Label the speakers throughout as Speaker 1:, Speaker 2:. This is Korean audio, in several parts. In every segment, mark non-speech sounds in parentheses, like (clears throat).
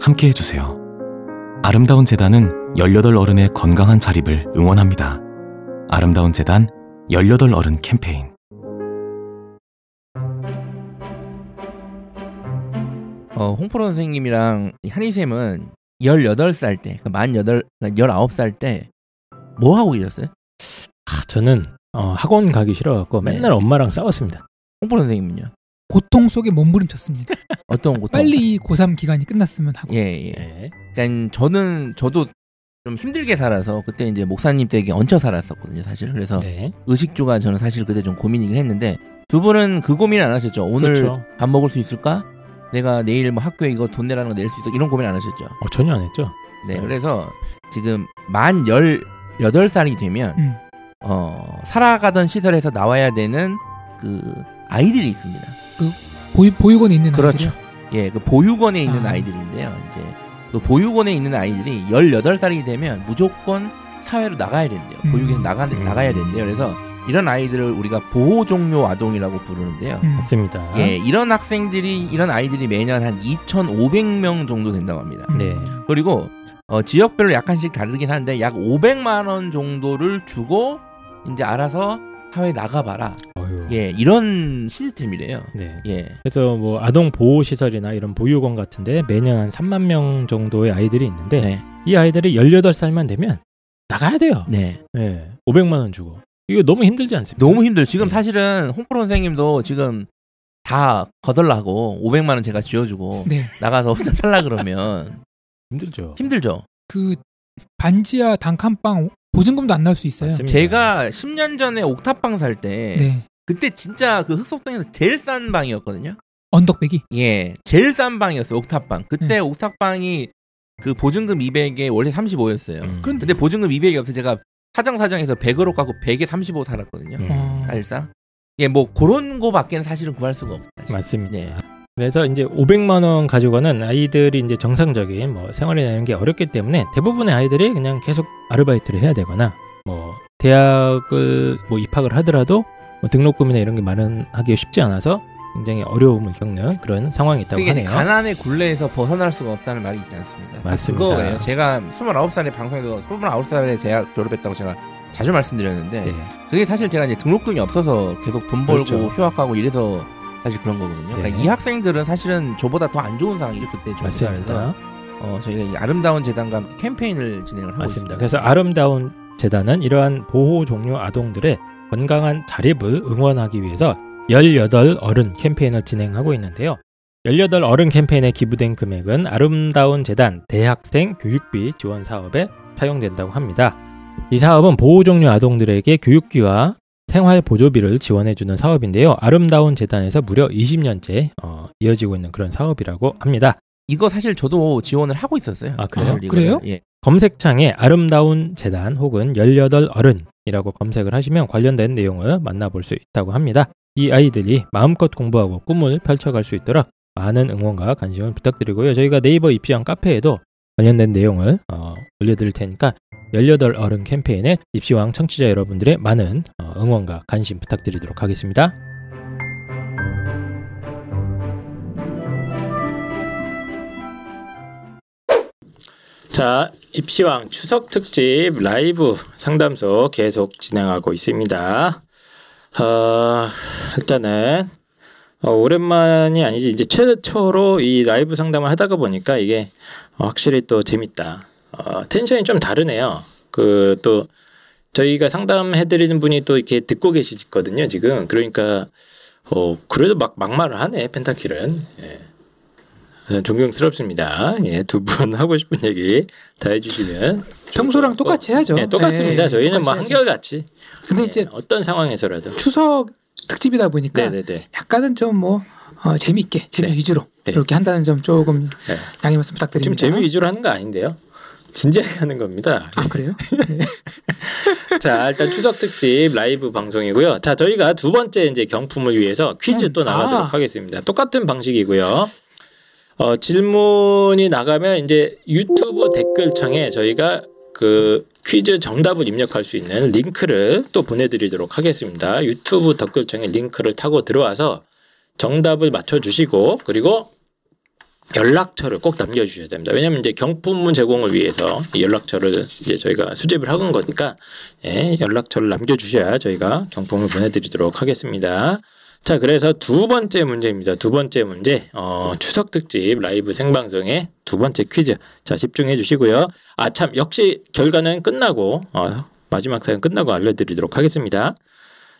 Speaker 1: 함께 해주세요. 아름다운 재단은 18 어른의 건강한 자립을 응원합니다. 아름다운 재단 18 어른 캠페인.
Speaker 2: 어, 홍프로 선생님이랑 한희쌤은 18살 때, 그만 8, 19살 때 뭐 하고 계셨어요?
Speaker 3: 아, 저는 어, 학원 가기 싫어갖고
Speaker 2: 네.
Speaker 3: 맨날 엄마랑 싸웠습니다.
Speaker 2: 홍프로 선생님은요?
Speaker 4: 고통 속에 몸부림쳤습니다. (laughs)
Speaker 2: 어떤 곳?
Speaker 4: 빨리 고3 기간이 끝났으면 하고.
Speaker 2: 예, 예.
Speaker 3: 네.
Speaker 2: 그러니까 저는 저도 좀 힘들게 살아서 그때 이제 목사님 댁에 얹혀 살았었거든요, 사실. 그래서
Speaker 3: 네.
Speaker 2: 의식주가 저는 사실 그때 좀 고민이긴 했는데 두 분은 그 고민 안 하셨죠? 오늘
Speaker 3: 그렇죠.
Speaker 2: 밥 먹을 수 있을까? 내가 내일 뭐 학교에 이거 돈 내라는 거 낼 수 있어? 이런 고민 안 하셨죠?
Speaker 3: 어, 전혀 안 했죠.
Speaker 2: 네, 그래서 지금 만 18살이 되면
Speaker 4: 음.
Speaker 2: 어, 살아가던 시설에서 나와야 되는 그 아이들이 있습니다.
Speaker 4: 보유, 보육원에 있는
Speaker 2: 그렇죠.
Speaker 4: 아이들이요?
Speaker 2: 예, 그 보육원에 있는
Speaker 4: 아.
Speaker 2: 아. 이들인데요 이제 그 보육원에 있는 아이들이 18살이 되면 무조건 사회로 나가야 된대요.
Speaker 4: 음.
Speaker 2: 보육에 나가
Speaker 3: 음.
Speaker 2: 나가야 된대요. 그래서 이런 아이들을 우리가 보호 종료 아동이라고 부르는데요.
Speaker 4: 음.
Speaker 3: 맞습니다.
Speaker 2: 예, 이런 학생들이 이런 아이들이 매년 한 2,500명 정도 된다고 합니다.
Speaker 4: 음.
Speaker 3: 네.
Speaker 2: 그리고 어, 지역별로 약간씩 다르긴 한데 약 500만 원 정도를 주고 이제 알아서 사회 에 나가봐라.
Speaker 3: 어휴.
Speaker 2: 예, 이런 시스템이래요.
Speaker 3: 네.
Speaker 2: 예,
Speaker 3: 그래서 뭐 아동 보호 시설이나 이런 보육원 같은데 매년 한 3만 명 정도의 아이들이 있는데
Speaker 2: 네,
Speaker 3: 이 아이들이 18살만 되면 나가야 돼요.
Speaker 2: 네.
Speaker 3: 네. 500만 원 주고. 이거 너무 힘들지 않습니까?
Speaker 2: 너무 힘들. 지금
Speaker 3: 네.
Speaker 2: 사실은 홍프로 선생님도 지금 다 거덜나고 500만 원 제가 쥐어주고
Speaker 4: 네.
Speaker 2: 나가서 혼자 살라 그러면 (laughs)
Speaker 3: 힘들죠.
Speaker 2: 힘들죠.
Speaker 4: 그 반지하 단칸방 보증금도 안 나올 수 있어요.
Speaker 3: 맞습니다.
Speaker 2: 제가 10년 전에 옥탑방 살 때
Speaker 4: 네.
Speaker 2: 그때 진짜 그 흑석동에서 제일 싼 방이었거든요.
Speaker 4: 언덕배기.
Speaker 2: 예, 제일 싼 방이었어요. 옥탑방. 그때
Speaker 4: 네.
Speaker 2: 옥탑방이 그 보증금 200에 원래 35였어요.
Speaker 3: 음.
Speaker 4: 그런데
Speaker 2: 근데 보증금 200이 없어 서 제가 사정 사정해서 100으로 깎고 100에 35 살았거든요.
Speaker 3: 음.
Speaker 4: 어,
Speaker 2: 사실상. 예, 뭐 그런 거밖에는 사실은 구할 수가 없다.
Speaker 3: 맞습니다.
Speaker 2: 네.
Speaker 3: 그래서 이제 500만 원 가지고는 아이들이 이제 정상적인 뭐 생활이나 이런 게 어렵기 때문에 대부분의 아이들이 그냥 계속 아르바이트를 해야 되거나 뭐 대학을 뭐 입학을 하더라도 뭐 등록금이나 이런 게 마련하기 쉽지 않아서 굉장히 어려움을 겪는 그런 상황이 있다고
Speaker 2: 그게
Speaker 3: 하네요.
Speaker 2: 가난의 굴레에서 벗어날 수가 없다는 말이 있지 않습니까?
Speaker 3: 맞습니다.
Speaker 2: 그거예요. 제가 29살에 방송에서 29살에 대학 졸업했다고 제가 자주 말씀드렸는데
Speaker 3: 네.
Speaker 2: 그게 사실 제가 이제 등록금이 없어서 계속 돈 벌고
Speaker 3: 그렇죠.
Speaker 2: 휴학하고 이래서 사실 그런 거거든요. 그러니까
Speaker 3: 네.
Speaker 2: 이 학생들은 사실은 저보다 더 안 좋은 상황이죠 그때
Speaker 3: 맞습니다.
Speaker 2: 어, 저희가 이 아름다운 재단과 함께 캠페인을 진행을 하고
Speaker 3: 맞습니다.
Speaker 2: 있습니다.
Speaker 3: 그래서 아름다운 재단은 이러한 보호 종료 아동들의 건강한 자립을 응원하기 위해서 18 어른 캠페인을 진행하고 있는데요. 18 어른 캠페인에 기부된 금액은 아름다운 재단 대학생 교육비 지원 사업에 사용된다고 합니다. 이 사업은 보호 종료 아동들에게 교육비와 생활 보조비를 지원해주는 사업인데요. 아름다운 재단에서 무려 20년째 어, 이어지고 있는 그런 사업이라고 합니다.
Speaker 2: 이거 사실 저도 지원을 하고 있었어요.
Speaker 3: 아, 그래요?
Speaker 2: 이거를.
Speaker 4: 그래요?
Speaker 2: 예.
Speaker 3: 검색창에 아름다운 재단 혹은 18 어른이라고 검색을 하시면 관련된 내용을 만나볼 수 있다고 합니다. 이 아이들이 마음껏 공부하고 꿈을 펼쳐갈 수 있도록 많은 응원과 관심을 부탁드리고요. 저희가 네이버 입시왕 카페에도 관련된 내용을 어, 올려드릴 테니까 18 어른 캠페인에 입시왕 청취자 여러분들의 많은 어, 응원과 관심 부탁드리도록 하겠습니다. 자, 입시왕 추석 특집 라이브 상담소 계속 진행하고 있습니다. 어, 일단은 어, 오랜만이 아니지 이제 최초로 이 라이브 상담을 하다가 보니까 이게 어, 확실히 또 재밌다. 어, 텐션이 좀 다르네요. 그 또 저희가 상담해드리는 분이 또 이렇게 듣고 계시거든요 지금. 그러니까 어 그래도 막 막말을 하네 펜타킬은. 예. 어, 존경스럽습니다. 예, 두 분 (laughs) 하고 싶은 얘기 다 해주시면
Speaker 4: 평소랑 똑같이 해야죠.
Speaker 3: 네, 똑같습니다.
Speaker 4: 네,
Speaker 3: 저희는 뭐
Speaker 4: 똑같이 해야죠.
Speaker 3: 한결 같이
Speaker 4: 근데
Speaker 3: 예,
Speaker 4: 이제
Speaker 3: 어떤 상황에서라도
Speaker 4: 추석 특집이다 보니까
Speaker 3: 네네네
Speaker 4: 약간은 좀뭐 어, 재미있게 재미
Speaker 3: 네.
Speaker 4: 위주로
Speaker 3: 네.
Speaker 4: 이렇게 한다는 점 조금
Speaker 3: 네.
Speaker 4: 양해 말씀
Speaker 3: 지금
Speaker 4: 부탁드립니다.
Speaker 3: 재미 위주로 하는 거 아닌데요. 진지하게 하는 겁니다.
Speaker 4: 아 그래요? 네. (laughs)
Speaker 3: 자, 일단 추석 특집 라이브 방송이고요. 자, 저희가 두 번째 이제 경품을 위해서 퀴즈
Speaker 4: 음,
Speaker 3: 또 나가도록
Speaker 4: 아.
Speaker 3: 하겠습니다. 똑같은 방식이고요. 어, 질문이 나가면 이제 유튜브 댓글창에 저희가 그 퀴즈 정답을 입력할 수 있는 링크를 또 보내드리도록 하겠습니다. 유튜브 댓글창에 링크를 타고 들어와서 정답을 맞춰주시고 그리고 연락처를 꼭 남겨주셔야 됩니다. 왜냐하면 이제 경품문 제공을 위해서 이 연락처를 이제 저희가 수집을 하는 거니까 예, 연락처를 남겨주셔야 저희가 경품을 보내드리도록 하겠습니다. 자, 그래서 두 번째 문제입니다. 두 번째 문제, 어, 추석 특집 라이브 생방송의 두 번째 퀴즈. 자, 집중해 주시고요. 아, 참, 역시 결과는 끝나고, 어, 마지막 사연 끝나고 알려드리도록 하겠습니다.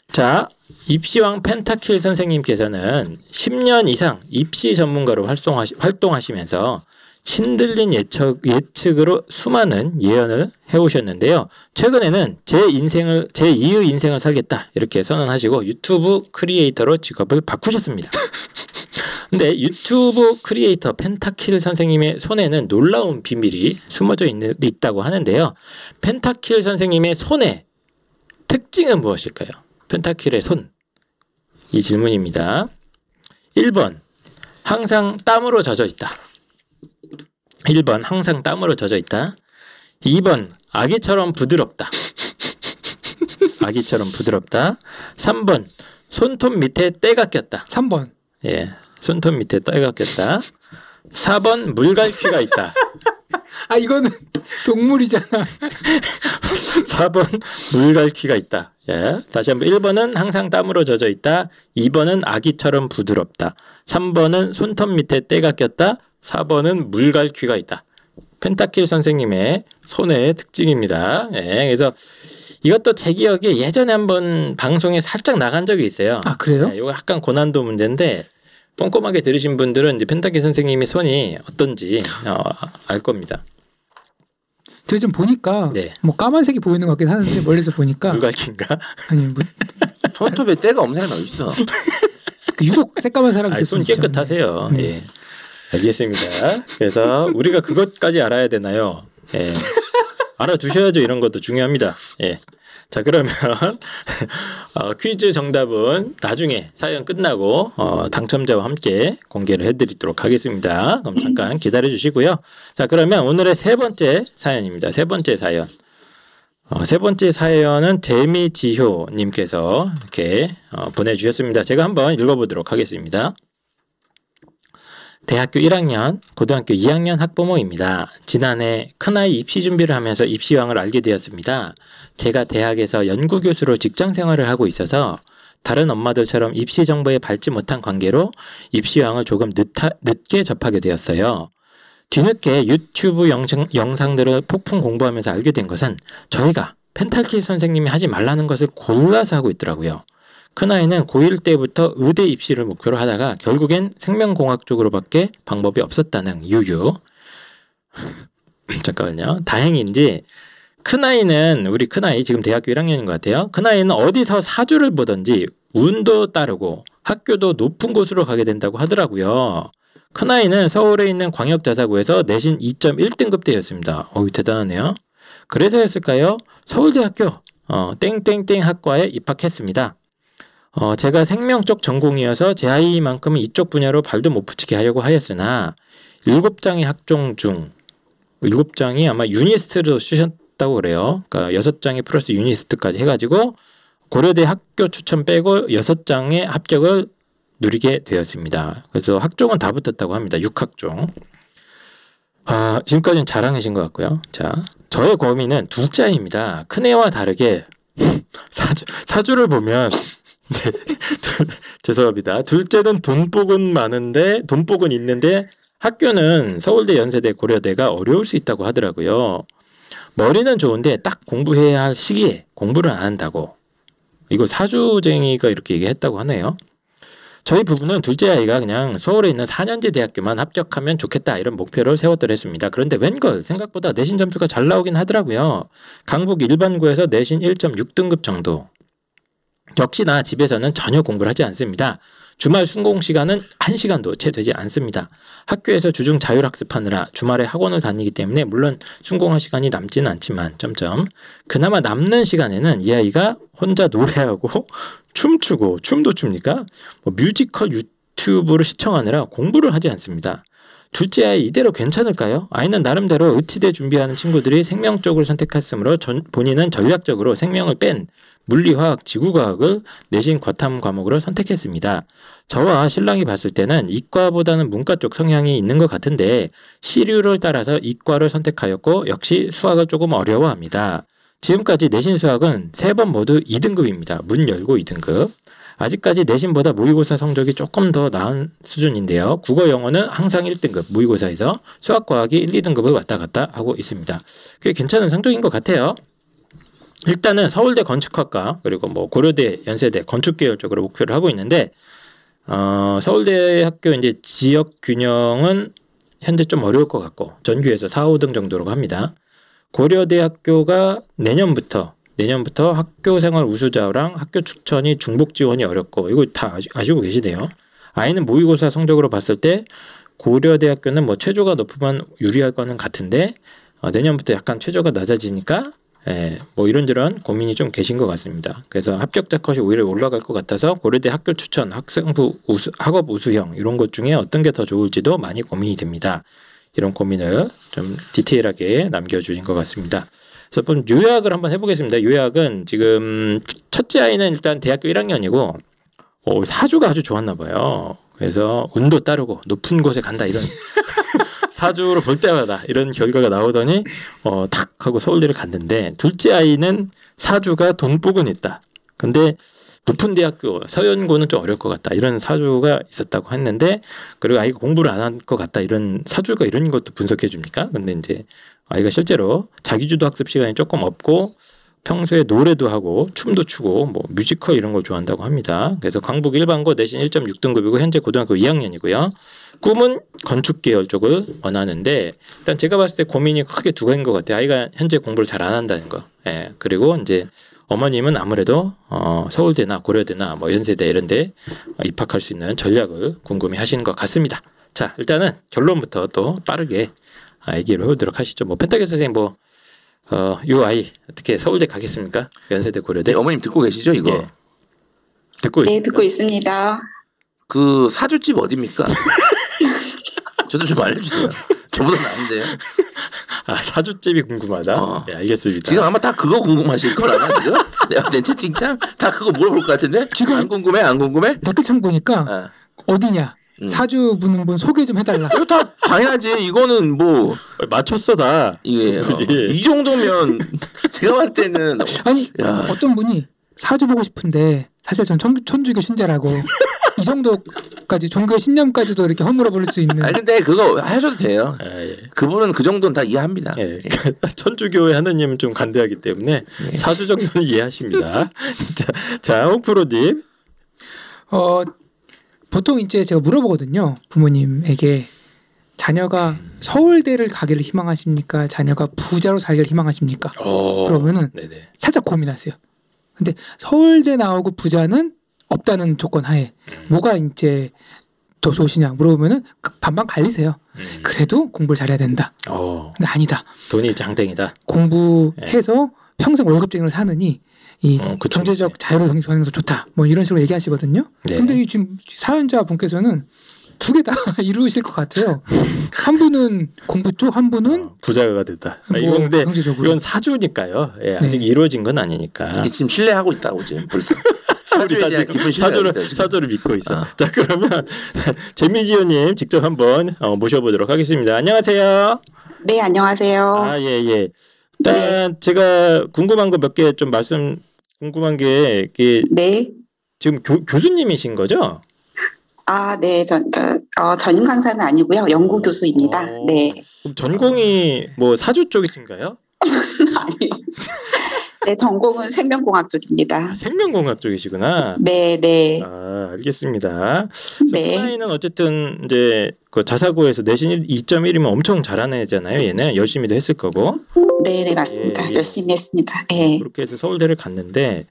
Speaker 3: 자, 입시왕 펜타킬 선생님께서는 10년 이상 입시 전문가로 활동하시, 활동하시면서 신들린 예측, 예측으로 수많은 예언을 해오셨는데요. 최근에는 제 인생을, 제 2의 인생을 살겠다. 이렇게 선언하시고 유튜브 크리에이터로 직업을 바꾸셨습니다. (laughs) 근데 유튜브 크리에이터 펜타킬 선생님의 손에는 놀라운 비밀이 숨어져 있는, 있다고 하는데요. 펜타킬 선생님의 손의 특징은 무엇일까요? 펜타킬의 손. 이 질문입니다. 1번. 항상 땀으로 젖어 있다. 1번. 항상 땀으로 젖어 있다. 2번. 아기처럼 부드럽다. (laughs) 아기처럼 부드럽다. 3번. 손톱 밑에 때가 꼈다.
Speaker 4: 3번
Speaker 3: 예. 손톱 밑에 때가 꼈다. 4번. 물갈퀴가 있다. (laughs)
Speaker 4: 아 이거는 동물이잖아. (laughs)
Speaker 3: 4번 물갈퀴가 있다. 예. 다시 한번 1번은 항상 땀으로 젖어 있다. 2번은 아기처럼 부드럽다. 3번은 손톱 밑에 때가 꼈다. 4번은 물갈퀴가 있다. 펜타킬 선생님의 손의 특징입니다. 예. 그래서 이것도 제 기억에 예전에 한번 방송에 살짝 나간 적이 있어요.
Speaker 4: 아 그래요?
Speaker 3: 네, 이거 약간 고난도 문제인데 꼼꼼하게 들으신 분들은 이제 펜타킬 선생님의 손이 어떤지 어, 알 겁니다.
Speaker 4: 제가 좀 보니까
Speaker 3: 네.
Speaker 4: 뭐 까만색이 보이는 것 같긴 하는데 멀리서 보니까
Speaker 3: 물갈퀴인가?
Speaker 4: 아니 뭐 (laughs)
Speaker 2: 손톱에 때가 없는 사람이 어딨어?
Speaker 4: 그 유독 새까만 사람이
Speaker 3: 아,
Speaker 4: 있을 손수 있죠.
Speaker 3: 깨끗하세요.
Speaker 4: 네.
Speaker 3: 예. 알겠습니다. 그래서 우리가 그것까지 알아야 되나요? 예. (laughs) 알아두셔야죠. 이런 것도 중요합니다. 예. 자 그러면 (laughs) 어, 퀴즈 정답은 나중에 사연 끝나고 어, 당첨자와 함께 공개를 해드리도록 하겠습니다. 그럼 잠깐 기다려 주시고요. 자 그러면 오늘의 세 번째 사연입니다. 세 번째 사연. 어, 세 번째 사연은 재미지효님께서 이렇게 어, 보내주셨습니다. 제가 한번 읽어보도록 하겠습니다. 대학교 1학년, 고등학교 2학년 학부모입니다. 지난해 큰아이 입시 준비를 하면서 입시왕을 알게 되었습니다. 제가 대학에서 연구교수로 직장 생활을 하고 있어서 다른 엄마들처럼 입시 정보에 밟지 못한 관계로 입시왕을 조금 늦하, 늦게 접하게 되었어요. 뒤늦게 유튜브 영상, 영상들을 폭풍 공부하면서 알게 된 것은 저희가 펜탈킬 선생님이 하지 말라는 것을 골라서 하고 있더라고요. 큰아이는 고1 때부터 의대 입시를 목표로 하다가 결국엔 생명공학 쪽으로밖에 방법이 없었다는 유유. (laughs) 잠깐만요. 다행인지 큰아이는 우리 큰아이 지금 대학교 1학년인 것 같아요. 큰아이는 어디서 사주를 보든지 운도 따르고 학교도 높은 곳으로 가게 된다고 하더라고요. 큰아이는 서울에 있는 광역자사고에서 내신 2.1등급대였습니다. 어우 대단하네요. 그래서였을까요? 서울대학교 어, 땡땡땡 학과에 입학했습니다. 어, 제가 생명 쪽 전공이어서 제 아이만큼은 이쪽 분야로 발도 못 붙이게 하려고 하였으나 일곱 장의 학종 중 일곱 장이 아마 유니스트로 쓰셨다고 그래요. 그러니까 여섯 장이 플러스 유니스트까지 해가지고 고려대 학교 추천 빼고 여섯 장의 합격을 누리게 되었습니다. 그래서 학종은 다 붙었다고 합니다. 6학종. 아, 지금까지는 자랑이신 것 같고요. 자, 저의 고민은 둘째입니다. 큰애와 다르게 (laughs) 사주, 사주를 보면 (laughs) 죄송합니다. 둘째는 돈복은 많은데 돈복은 있는데 학교는 서울대, 연세대, 고려대가 어려울 수 있다고 하더라고요. 머리는 좋은데 딱 공부해야 할 시기에 공부를 안 한다고. 이거 사주쟁이가 이렇게 얘기했다고 하네요. 저희 부부는 둘째 아이가 그냥 서울에 있는 4년제 대학교만 합격하면 좋겠다 이런 목표를 세웠더랬습니다. 그런데 웬걸 생각보다 내신 점수가 잘 나오긴 하더라고요. 강북 일반고에서 내신 1.6등급 정도. 역시나 집에서는 전혀 공부를 하지 않습니다. 주말 순공 시간은 1시간도 채 되지 않습니다. 학교에서 주중 자율학습하느라 주말에 학원을 다니기 때문에 물론 순공할 시간이 남지는 않지만 점점 그나마 남는 시간에는 이 아이가 혼자 노래하고 (laughs) 춤추고 춤도 춥니까? 뭐 뮤지컬 유튜브를 시청하느라 공부를 하지 않습니다. 둘째 아이 이대로 괜찮을까요? 아이는 나름대로 의치대 준비하는 친구들이 생명 쪽을 선택했으므로 전- 본인은 전략적으로 생명을 뺀 물리화학, 지구과학을 내신 과탐 과목으로 선택했습니다. 저와 신랑이 봤을 때는 이과보다는 문과 쪽 성향이 있는 것 같은데 시류를 따라서 이과를 선택하였고 역시 수학을 조금 어려워합니다. 지금까지 내신 수학은 세 번 모두 2등급입니다. 문 열고 2등급. 아직까지 내신보다 모의고사 성적이 조금 더 나은 수준인데요. 국어 영어는 항상 1등급 모의고사에서 수학 과학이 1, 2등급을 왔다 갔다 하고 있습니다. 꽤 괜찮은 성적인 것 같아요. 일단은 서울대 건축학과 그리고 뭐 고려대 연세대 건축 계열 쪽으로 목표를 하고 있는데 어, 서울대 학교 이제 지역 균형은 현재 좀 어려울 것 같고 전교에서 4, 5등 정도로 합니다. 고려대 학교가 내년부터 내년부터 학교 생활 우수자랑 학교 추천이 중복 지원이 어렵고 이거 다 아시- 아시고 계시네요. 아이는 모의고사 성적으로 봤을 때 고려대학교는 뭐 최저가 높으면 유리할 거는 같은데 어, 내년부터 약간 최저가 낮아지니까 예, 뭐 이런저런 고민이 좀 계신 것 같습니다. 그래서 합격자 컷이 오히려 올라갈 것 같아서 고려대 학교 추천, 학생부 우수, 학업 우수형 이런 것 중에 어떤 게 더 좋을지도 많이 고민이 됩니다. 이런 고민을 좀 디테일하게 남겨주신 것 같습니다. 그래서 좀 요약을 한번 해보겠습니다. 요약은 지금 첫째 아이는 일단 대학교 1학년이고 어, 사주가 아주 좋았나 봐요. 그래서 운도 따르고 높은 곳에 간다 이런 (laughs) 사주로 볼 때마다 이런 결과가 나오더니 어, 탁 하고 서울대를 갔는데 둘째 아이는 사주가 돈복은 있다. 근데 높은 대학교 서연고는 좀 어려울 것 같다 이런 사주가 있었다고 했는데 그리고 아이가 공부를 안 한 것 같다 이런 사주가 이런 것도 분석해 줍니까? 근데 이제 아이가 실제로 자기주도 학습 시간이 조금 없고 평소에 노래도 하고 춤도 추고 뭐 뮤지컬 이런 걸 좋아한다고 합니다. 그래서 강북 일반고 내신 1.6등급이고 현재 고등학교 2학년이고요. 꿈은 건축 계열 쪽을 원하는데 일단 제가 봤을 때 고민이 크게 두 가지인 것 같아요. 아이가 현재 공부를 잘 안 한다는 거. 예. 그리고 이제 어머님은 아무래도 어, 서울대나 고려대나 뭐 연세대 이런데 입학할 수 있는 전략을 궁금해 하시는 것 같습니다. 자 일단은 결론부터 또 빠르게 아, 얘기를 해보도록 하시죠. 뭐 펜타게 선생님 뭐 어, 요 아이 어떻게 서울대 가겠습니까? 연세대 고려대
Speaker 2: 네, 어머님 듣고 계시죠 이거?
Speaker 3: 예. 듣고
Speaker 5: 네,
Speaker 3: 있습니다.
Speaker 5: 듣고 있습니다.
Speaker 2: 그 사주집 어딥니까? (laughs) 저도 좀 알려주세요. 저보다 나은데요. (laughs)
Speaker 3: 아 사주집이 궁금하다.
Speaker 2: 어.
Speaker 3: 네 알겠습니다.
Speaker 2: 지금 아마 다 그거 궁금하실 거라나 지금? (laughs) 내가 내 채팅창 다 그거 물어볼 것 같은데?
Speaker 4: 지금-
Speaker 2: 안 궁금해? 안 궁금해?
Speaker 4: 댓글 창 보니까
Speaker 2: 아,
Speaker 4: 어디냐
Speaker 2: 음.
Speaker 4: 사주 무는 분 소개 좀 해달라.
Speaker 2: 이거 다 당연하지. 이거는 뭐
Speaker 3: 맞췄어 다.
Speaker 2: 이게 어, (laughs)
Speaker 3: 예.
Speaker 2: 이 정도면 제가 봤을 때는
Speaker 4: 아니
Speaker 2: 야.
Speaker 4: 어떤 분이 사주 보고 싶은데 사실 전 천, 천주교 신자라고 이 정도까지 종교 신념까지도 이렇게 허물어 버릴 수 있는
Speaker 2: 아니 근데 그거 하셔도 돼요.
Speaker 3: 아, 예.
Speaker 2: 그분은 그 정도는 다 이해합니다.
Speaker 3: 예. (laughs) 천주교의 하느님은 좀 간대하기 때문에
Speaker 2: 예.
Speaker 3: 사주 정도는 이해하십니다. (laughs) 자, 자 홍프로님.
Speaker 4: 어 보통 이제 제가 물어보거든요 부모님에게 자녀가 서울대를 가기를 희망하십니까 자녀가 부자로 살기를 희망하십니까
Speaker 3: 어.
Speaker 4: 그러면은
Speaker 3: 네네.
Speaker 4: 살짝 고민하세요 근데 서울대 나오고 부자는 없다는 조건 하에
Speaker 3: 음.
Speaker 4: 뭐가 이제 더 좋으시냐 물어보면은 그 반반 갈리세요
Speaker 3: 음.
Speaker 4: 그래도 공부를 잘해야 된다
Speaker 3: 어.
Speaker 4: 근데 아니다
Speaker 3: 돈이 장땡이다.
Speaker 4: 공부해서 평생 월급쟁이로 사느니 이
Speaker 3: 어, 그쵸,
Speaker 4: 경제적
Speaker 3: 그쵸.
Speaker 4: 자유를 경쟁하면서 좋다 뭐 이런 식으로 얘기하시거든요
Speaker 3: 네.
Speaker 4: 근데 이 지금 사연자 분께서는 두 개 다 (laughs) 이루실 것 같아요. 한 분은 공부 쪽, 한 분은
Speaker 3: 어, 부자가 된다. 아,
Speaker 4: 뭐
Speaker 3: 이건 근데
Speaker 4: 경제적으로.
Speaker 3: 이건 사주니까요. 예, 아직
Speaker 4: 네.
Speaker 3: 이루어진 건 아니니까.
Speaker 2: 이게 지금 신뢰하고 있다고 지금 벌써.
Speaker 3: 우리 다 지금 사주를
Speaker 2: 있다.
Speaker 3: 사주를 믿고 있어.
Speaker 2: 아.
Speaker 3: 자 그러면 (laughs) 재미지호님 직접 한번 어, 모셔보도록 하겠습니다. 안녕하세요.
Speaker 5: 네, 안녕하세요.
Speaker 3: 아예 예. 일단 제가 궁금한 거 몇 개 좀 말씀 궁금한 게 이게
Speaker 5: 네.
Speaker 3: 지금 교, 교수님이신 거죠?
Speaker 5: 아, 네. 전, 그, 어, 전임 강사는 아니고요. 연구 교수입니다.
Speaker 3: 어.
Speaker 5: 네.
Speaker 3: 전공이 뭐 사주 쪽이신가요? (laughs)
Speaker 5: 아니요. 네, 전공은 생명공학 쪽입니다.
Speaker 3: 아, 생명공학 쪽이시구나.
Speaker 5: 네, 네.
Speaker 3: 아 알겠습니다.
Speaker 5: 네.
Speaker 3: 큰아이는 어쨌든 이제 그 자사고에서 내신 2.1이면 엄청 잘하는 애잖아요. 얘는 열심히도 했을 거고
Speaker 5: 네, 네, 맞습니다.
Speaker 3: 예, 예.
Speaker 5: 열심히 했습니다. 네.
Speaker 3: 그렇게 해서 서울대를 갔는데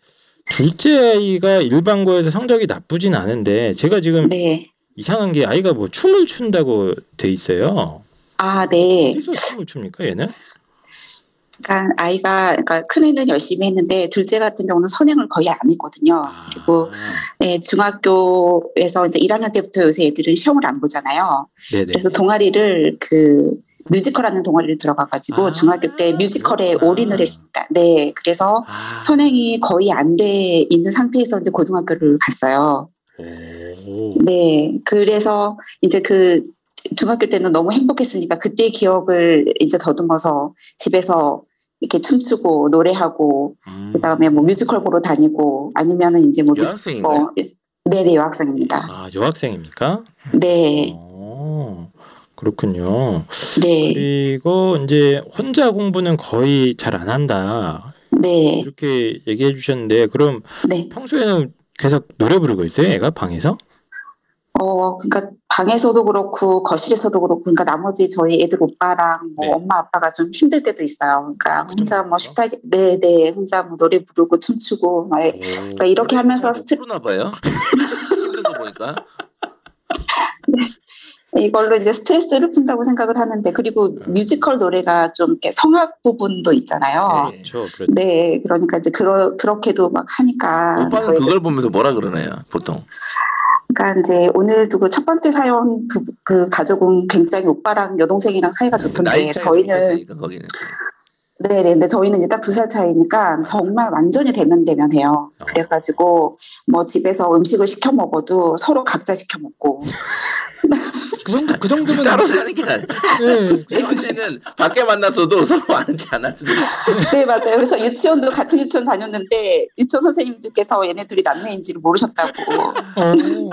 Speaker 3: 둘째 아이가 일반고에서 성적이 나쁘진 않은데 제가 지금
Speaker 5: 네.
Speaker 3: 이상한 게 아이가 뭐 춤을 춘다고 돼 있어요.
Speaker 5: 아, 네.
Speaker 3: 어디서 춤을 춥니까 얘는?
Speaker 5: 그러니까 아이가 그러니까 큰 애는 열심히 했는데 둘째 같은 경우는 선행을 거의 안 했거든요. 그리고 네, 중학교에서 이제 1학년 때부터 요새 애들은 시험을 안 보잖아요.
Speaker 3: 네네.
Speaker 5: 그래서 동아리를 그 뮤지컬하는 동아리를 들어가가지고
Speaker 3: 아,
Speaker 5: 중학교 때 뮤지컬에
Speaker 3: 그렇구나.
Speaker 5: 올인을 했습니다. 네, 그래서
Speaker 3: 아.
Speaker 5: 선행이 거의 안 돼 있는 상태에서 이제 고등학교를 갔어요.
Speaker 3: 오.
Speaker 5: 네, 그래서 이제 그 중학교 때는 너무 행복했으니까 그때 기억을 이제 더듬어서 집에서 이렇게 춤추고 노래하고
Speaker 3: 음.
Speaker 5: 그다음에 뭐 뮤지컬 보러 다니고 아니면은 이제 뭐
Speaker 2: 여학생인가요?
Speaker 5: 뭐 네네 여학생입니다.
Speaker 3: 아 여학생입니까?
Speaker 5: 네,
Speaker 3: 어, 그렇군요.
Speaker 5: 네,
Speaker 3: 그리고 이제 혼자 공부는 거의 잘 안 한다
Speaker 5: 네,
Speaker 3: 이렇게 얘기해 주셨는데 그럼
Speaker 5: 네.
Speaker 3: 평소에는 계속 노래 부르고 있어요, 애가 방에서?
Speaker 5: 어, 그러니까 방에서도 그렇고 거실에서도 그렇고, 그러니까 나머지 저희 애들 오빠랑 뭐
Speaker 3: 네.
Speaker 5: 엄마 아빠가 좀 힘들 때도 있어요. 그러니까
Speaker 3: 그
Speaker 5: 혼자 뭐? 식탁에 네네 혼자 뭐 노래 부르고 춤추고 막 그러니까 이렇게 하면서 스트
Speaker 2: 나 봐요. (laughs) 힘든 거 보니까.
Speaker 5: 이걸로 이제 스트레스를 푼다고 생각을 하는데 그리고 뮤지컬 노래가 좀 이렇게 성악 부분도 있잖아요.
Speaker 2: 네.
Speaker 3: 그렇죠, 그렇죠.
Speaker 5: 네, 그러니까 이제 그러, 그렇게도 막 하니까
Speaker 2: 오빠는
Speaker 5: 저희들
Speaker 2: 그걸 보면서 뭐라 그러나요, 보통?
Speaker 5: 그러니까 이제 오늘도 그 첫 번째 사연 부, 그 가족은 굉장히 오빠랑 여동생이랑 사이가 좋던데 저희는
Speaker 2: 거기는.
Speaker 5: 네네 근데 저희는 이제 딱 두 살 차이니까 정말 완전히 대면대면해요.
Speaker 3: 어.
Speaker 5: 그래가지고 뭐 집에서 음식을 시켜 먹어도 서로 각자 시켜 먹고 (laughs)
Speaker 4: 그 정도 그 정도면
Speaker 2: 따로 사는 게 아니야.
Speaker 4: 네.
Speaker 2: 그때는 밖에 만났어도 서로 아는지 안 있어.
Speaker 5: 네 맞아요. 그래서 유치원도 같은 유치원 다녔는데 유치원 선생님들께서 얘네들이 남매인지를 모르셨다고.
Speaker 4: 어.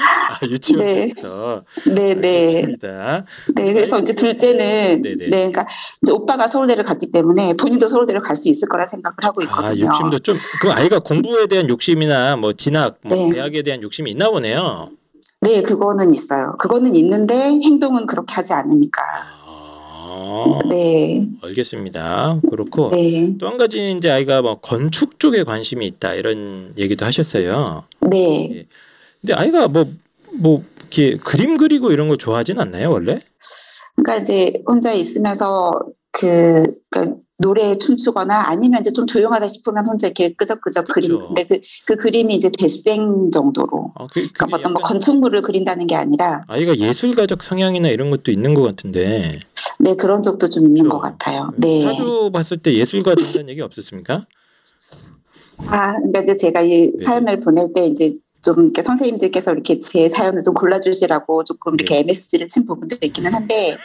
Speaker 3: 아, 유치원
Speaker 5: 네.
Speaker 3: 때부터.
Speaker 5: 네 네.
Speaker 3: 알겠습니다.
Speaker 5: 네, 그래서 이제 둘째는
Speaker 3: 네네.
Speaker 5: 네, 그러니까 이제 오빠가 서울대를 갔기 때문에 본인도 서울대를 갈 수 있을 거라 생각을 하고
Speaker 3: 아,
Speaker 5: 있거든요.
Speaker 3: 욕심도 좀, 그 아이가 공부에 대한 욕심이나 뭐 진학, 뭐
Speaker 5: 네.
Speaker 3: 대학에 대한 욕심이 있나 보네요.
Speaker 5: 네, 그거는 있어요. 그거는 있는데 행동은 그렇게 하지 않으니까.
Speaker 3: 아,
Speaker 5: 네,
Speaker 3: 알겠습니다. 그렇고
Speaker 5: 네,
Speaker 3: 또한 가지 이제 아이가 뭐 건축 쪽에 관심이 있다 이런 얘기도 하셨어요.
Speaker 5: 네.
Speaker 3: 근데 아이가 뭐뭐 이렇게 그림 그리고 이런 거 좋아하진 않나요 원래?
Speaker 5: 그러니까 이제 혼자 있으면서 그 그러니까 노래에 춤추거나 아니면 이제 좀 조용하다 싶으면 혼자 이렇게 끄적끄적. 그림. 근데 그, 그 그림이 이제 대생 정도로.
Speaker 3: 아, 그,
Speaker 5: 그러니까
Speaker 3: 그게
Speaker 5: 어떤 뭐 건축물을 그린다는 게 아니라
Speaker 3: 아이가 예술가적 성향이나 이런 것도 있는 것 같은데
Speaker 5: 네 그런 적도 좀 있는
Speaker 3: 그쵸.
Speaker 5: 것 같아요. 네.
Speaker 3: 사주 봤을 때 예술가 된다는 얘기 없었습니까?
Speaker 5: 아, 그러니까 이제 제가 이
Speaker 3: 네.
Speaker 5: 사연을 보낼 때 이제 좀 이렇게 선생님들께서 이렇게 제 사연을 좀 골라주시라고 조금 이렇게
Speaker 3: 네.
Speaker 5: MSG를 친 부분도 있기는 한데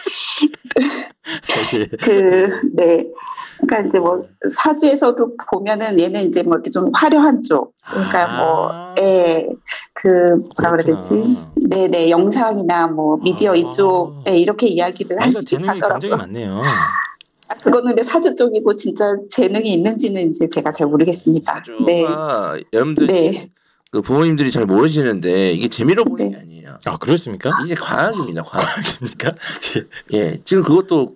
Speaker 3: 예. (laughs)
Speaker 5: 그 네. 그러니까 이제 뭐 사주에서도 보면은 얘는 이제 뭐 이렇게 좀 화려한 쪽. 그러니까
Speaker 3: 아.
Speaker 5: 뭐, 예, 그 뭐라 그래야 되지? 네네 영상이나 뭐 미디어
Speaker 3: 아.
Speaker 5: 이쪽 예, 이렇게 이야기를 하시긴 하더라고요.
Speaker 3: 많네요.
Speaker 5: 그거는 근데 사주 쪽이고 진짜 재능이 있는지는 이제 제가 잘 모르겠습니다.
Speaker 2: 사주가
Speaker 5: 네.
Speaker 2: 여러분들
Speaker 5: 네.
Speaker 2: 그 부모님들이 잘 모르시는데 이게 재미로 보는 게
Speaker 5: 네.
Speaker 2: 아니에요.
Speaker 3: 아 그렇습니까?
Speaker 2: 이게 과학입니다. 과학.
Speaker 3: 그러니까
Speaker 2: 예, 지금 그것도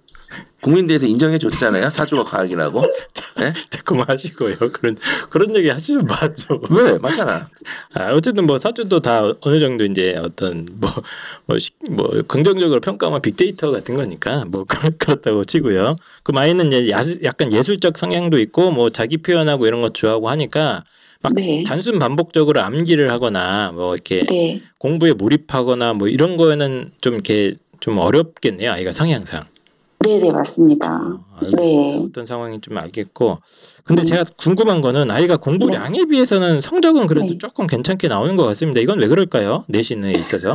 Speaker 2: 국민대에서 인정해 줬잖아요. 사주가 과학이라고. 예?
Speaker 3: 자꾸 마시고요. 그런 그런 얘기 하지 좀 마죠.
Speaker 2: 왜? 맞잖아.
Speaker 3: 아, 어쨌든 뭐 사주도 다 어느 정도 이제 어떤 뭐, 뭐, 시- 뭐 긍정적으로 평가하면 빅데이터 같은 거니까 뭐 그렇- 그렇다고 치고요. 그 마이는 이제 야, 약간 예술적 성향도 있고 뭐 자기 표현하고 이런 것 좋아하고 하니까 막
Speaker 5: 네.
Speaker 3: 단순 반복적으로 암기를 하거나 뭐 이렇게
Speaker 5: 네.
Speaker 3: 공부에 몰입하거나 뭐 이런 거에는 좀 이렇게 좀 어렵겠네요. 아이가 성향상.
Speaker 5: 네네 맞습니다.
Speaker 3: 어, 알겠-
Speaker 5: 네.
Speaker 3: 어떤 상황인지 좀 알겠고. 근데
Speaker 5: 네.
Speaker 3: 제가 궁금한 거는 아이가 공부량에 비해서는 성적은 그래도
Speaker 5: 네.
Speaker 3: 조금 괜찮게 나오는 것 같습니다. 이건 왜 그럴까요? 내신에 있어서.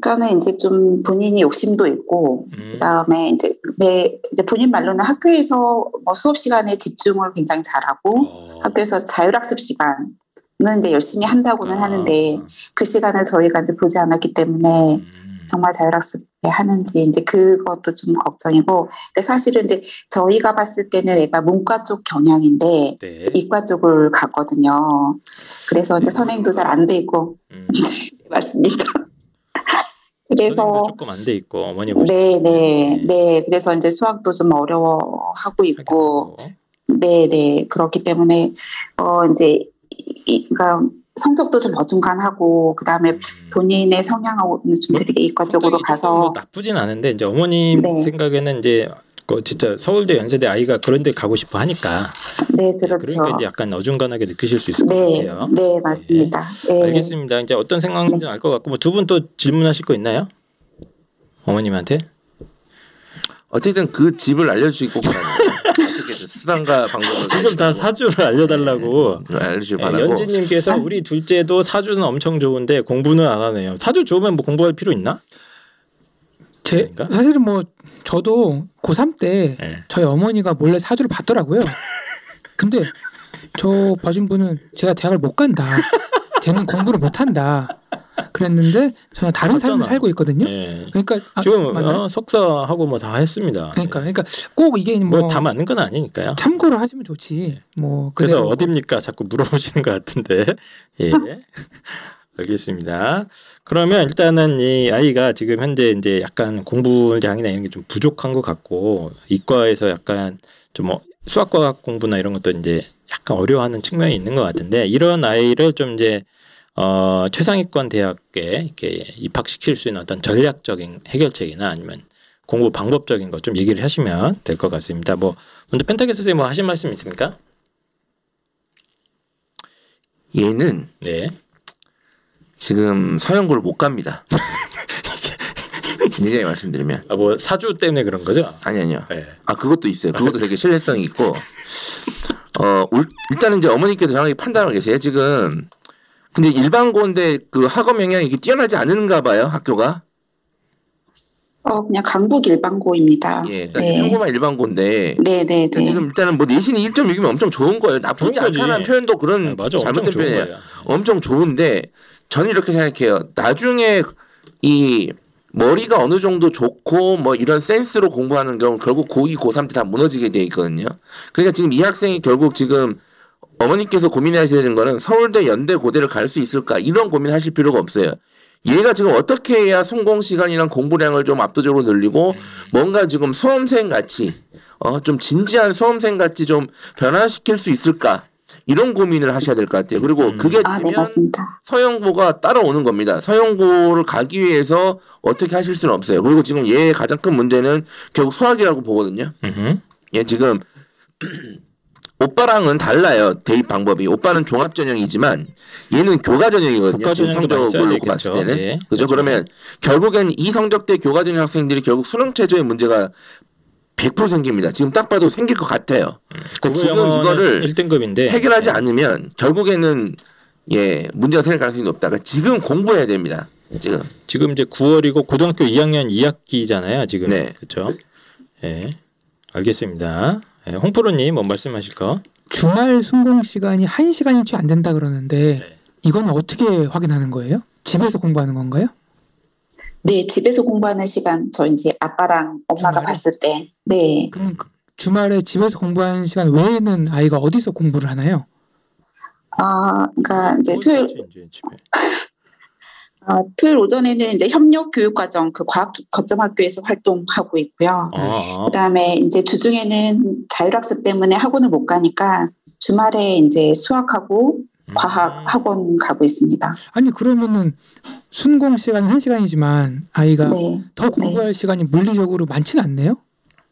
Speaker 5: 그러니까는 이제 좀 본인이 욕심도 있고
Speaker 3: 음.
Speaker 5: 그다음에 이제 내 이제 본인 말로는 학교에서 뭐 수업 시간에 집중을 굉장히 잘하고
Speaker 3: 어.
Speaker 5: 학교에서 자율학습 시간은 이제 열심히 한다고는
Speaker 3: 아.
Speaker 5: 하는데 그 시간을 저희가 이제 보지 않았기 때문에
Speaker 3: 음.
Speaker 5: 정말 자율학습 하는지 이제 그것도 좀 걱정이고 근데 사실은 이제 저희가 봤을 때는 애가 문과 쪽 경향인데
Speaker 3: 네.
Speaker 5: 이과 쪽을 갔거든요. 그래서 이제 선행도 잘안돼 있고
Speaker 3: 음. (laughs)
Speaker 5: 맞습니다. 그래서
Speaker 3: 조금 안 돼 있고 어머니 보실
Speaker 5: 네,
Speaker 3: 때.
Speaker 5: 네, 네. 그래서 이제 수학도 좀 어려워하고 있고,
Speaker 3: 하겠고.
Speaker 5: 네, 네. 그렇기 때문에 어 이제 이- 이- 그러니까 성적도 좀 어중간하고 그다음에 본인의 성향하고는 좀 되게 이과적으로
Speaker 3: 조금 뭐
Speaker 5: 가서
Speaker 3: 나쁘진 않은데 이제 어머님
Speaker 5: 네.
Speaker 3: 생각에는 이제 그 진짜 서울대 연세대 아이가 그런 데 가고 싶어 하니까
Speaker 5: 네,
Speaker 3: 네,
Speaker 5: 그렇죠.
Speaker 3: 그러니까 이제 약간 어중간하게 느끼실 수 있을 것
Speaker 5: 네,
Speaker 3: 같아요.
Speaker 5: 네, 맞습니다. 네.
Speaker 3: 알겠습니다. 이제 어떤 생각인지 알 것 같고 뭐 두 분 또 질문하실 거 있나요? 어머님한테?
Speaker 2: 어쨌든 그 집을 꼭 바랍니다. 어떻게든 수단과 방법을
Speaker 3: 지금 다 사주를 알려달라고.
Speaker 2: 알려주실
Speaker 3: 네,
Speaker 2: 바라고.
Speaker 3: 연진님께서 우리 둘째도 사주는 엄청 좋은데 공부는 안 하네요. 사주 좋으면 뭐 공부할 필요 있나?
Speaker 4: 제
Speaker 3: 아닌가?
Speaker 4: 사실은 뭐 저도 고3 때
Speaker 3: 네.
Speaker 4: 저희 어머니가 몰래 사주를 봤더라고요. (laughs) 근데 저 봐준 분은 제가 대학을 못 간다. 쟤는 공부를 못 한다. 그랬는데 저는 다른 삶을
Speaker 3: 맞잖아.
Speaker 4: 살고 있거든요.
Speaker 3: 예.
Speaker 4: 그러니까 아,
Speaker 3: 지금? 어, 석사하고 뭐 다 했습니다.
Speaker 4: 그러니까 그러니까 꼭 이게 뭐,
Speaker 3: 뭐다 맞는 건 아니니까요.
Speaker 4: 참고를 하시면 좋지. 뭐
Speaker 3: 그래서 어딥니까? 자꾸 물어보시는 것 같은데. 예. (laughs) 알겠습니다. 그러면 일단은 이 아이가 지금 현재 이제 약간 공부량이나 이런 게 좀 부족한 것 같고 이과에서 약간 좀 뭐 수학과학 공부나 이런 것도 이제 약간 어려워하는 측면이 있는 것 같은데 이런 아이를 좀 이제 어 최상위권 대학에 이렇게 입학시킬 수 있는 어떤 전략적인 해결책이나 아니면 공부 방법적인 것 좀 얘기를 하시면 될 것 같습니다. 뭐 먼저 펜타게 선생님 뭐 하실 말씀 있습니까?
Speaker 2: 얘는
Speaker 3: 네.
Speaker 2: 지금 서영고를 못 갑니다. (laughs) 굉장히 말씀드리면
Speaker 3: 아, 뭐 사주 때문에 그런 거죠?
Speaker 2: 아니 아니요.
Speaker 3: 네.
Speaker 2: 아 그것도 있어요. 그것도 되게 신뢰성이 있고 어 울- 일단은 이제 어머니께서 정확히 판단하고 계세요. 지금 근데 일반 고인데 그 학업 영향이 이게 뛰어나지 않은가 봐요 학교가.
Speaker 5: 어 그냥 강북 일반고입니다.
Speaker 2: 예, 그러니까
Speaker 5: 네.
Speaker 2: 평범한 일반고인데
Speaker 5: 네, 네,
Speaker 2: 그러니까
Speaker 5: 네.
Speaker 2: 지금 일단은 뭐 내신이 1.6이면 엄청 좋은 거예요. 나쁘지. 않다는 표현도 그런
Speaker 3: 네, 맞아.
Speaker 2: 잘못된 표현이에요. 엄청 좋은데 저는 이렇게 생각해요. 나중에 이 머리가 어느 정도 좋고 뭐 이런 센스로 공부하는 경우 결국 고2, 고3 때 다 무너지게 돼 있거든요. 그러니까 지금 이 학생이 결국 지금 어머니께서 고민하셔야 되는 거는 서울대, 연대, 고대를 갈 수 있을까 이런 고민하실 필요가 없어요. 얘가 지금 어떻게 해야 성공 시간이랑 공부량을 좀 압도적으로 늘리고 뭔가 지금 수험생 같이 어 좀 진지한 수험생 같이 좀 변화시킬 수 있을까 이런 고민을 하셔야 될 것 같아요. 그리고
Speaker 3: 음.
Speaker 2: 그게
Speaker 5: 아, 네,
Speaker 2: 되면
Speaker 5: 맞습니다.
Speaker 2: 서영고가 따라오는 겁니다. 서영고를 가기 위해서 어떻게 하실 수는 없어요. 그리고 지금 얘의 가장 큰 문제는 결국 수학이라고 보거든요.
Speaker 3: 음흠.
Speaker 2: 얘 지금 (clears throat) 오빠랑은 달라요. 대입 방법이. 오빠는 종합 전형이지만 얘는 교과 전형이거든요. 지금 성적을 놓고 봤을. 때는.
Speaker 3: 예.
Speaker 2: 그죠? 그러면 결국엔 이 성적대 교과 전형 학생들이 결국 수능 체제의 문제가 100% 생깁니다. 지금 딱 봐도 생길 것 같아요. 그러니까 지금 이거를
Speaker 3: 1등급인데
Speaker 2: 해결하지 않으면 결국에는 예 문제가 생길 가능성이 높다. 그러니까 지금 공부해야 됩니다. 지금
Speaker 3: 지금 이제 9월이고 고등학교 2학년 2학기잖아요. 지금
Speaker 2: 네.
Speaker 3: 그렇죠. 예. 알겠습니다. 예, 홍프로님 뭐 말씀하실 거?
Speaker 4: 주말 순공 시간이 한 시간이 채 안 된다 그러는데
Speaker 3: 네.
Speaker 4: 이건 어떻게 확인하는 거예요? 집에서 공부하는 건가요?
Speaker 5: 네, 집에서 공부하는 시간 저 이제 아빠랑 엄마가
Speaker 4: 주말에?
Speaker 5: 봤을 때, 네,
Speaker 4: 그러면 그 주말에 집에서 공부하는 시간 외에는 아이가 어디서 공부를 하나요?
Speaker 5: 아, 그러니까 이제 토요일
Speaker 3: 이제 집에. (laughs)
Speaker 5: 아, 토요일 오전에는 이제 협력 교육 과정 그 과학 거점 학교에서 활동하고 있고요.
Speaker 3: 아, 아.
Speaker 5: 그다음에 이제 주중에는 자율학습 때문에 학원을 못 가니까 주말에 이제 수학하고
Speaker 3: 음.
Speaker 5: 과학 학원 가고 있습니다.
Speaker 4: 아니 그러면은 순공 시간은 한 시간이지만 아이가
Speaker 5: 네,
Speaker 4: 더 공부할 시간이 물리적으로 많지는 않네요.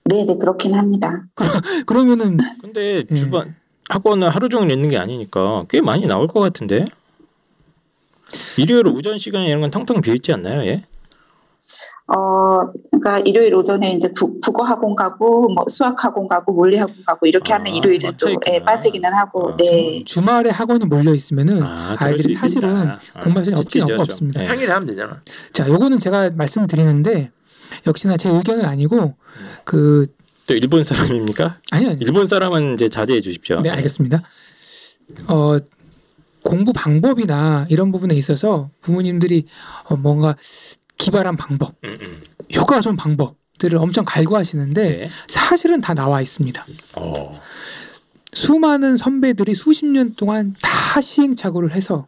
Speaker 5: 네, 네 그렇긴 합니다. (laughs)
Speaker 4: 그러면은
Speaker 3: 근데
Speaker 4: 예.
Speaker 3: 주반 학원을 하루 종일 있는 게 아니니까 꽤 많이 나올 것 같은데. 일요일 오전 시간에 이런 건 텅텅 비어 있지 않나요? 예?
Speaker 5: 어, 그러니까 일요일 오전에 이제 국, 국어 학원 가고 뭐 수학 학원 가고 물리 학원 가고 이렇게
Speaker 3: 아,
Speaker 5: 하면 일요일에 또. 예, 빠지기는 하고,
Speaker 3: 아,
Speaker 5: 네,
Speaker 4: 주 말에 학원이 몰려 있으면은
Speaker 3: 아, 수
Speaker 4: 사실은 공부할 시간이 없긴
Speaker 3: 좀.
Speaker 4: 없습니다.
Speaker 3: 예.
Speaker 2: 평일에 하면 되잖아.
Speaker 4: 자, 요거는 제가 말씀드리는데 역시나 제 의견은 아니고 그
Speaker 3: 또 일본 사람입니까?
Speaker 4: 아니요. 아니요.
Speaker 3: 일본 사람은 이제 자제해 주십시오.
Speaker 4: 네, 알겠습니다. 어 공부 방법이나 이런 부분에 있어서 부모님들이 어, 뭔가 기발한 방법,
Speaker 3: 음, 음.
Speaker 4: 효과가 좋은 방법들을 엄청 갈구하시는데
Speaker 3: 네.
Speaker 4: 사실은 다 나와 있습니다.
Speaker 3: 어.
Speaker 4: 수많은 선배들이 수십 년 동안 다 시행착오를 해서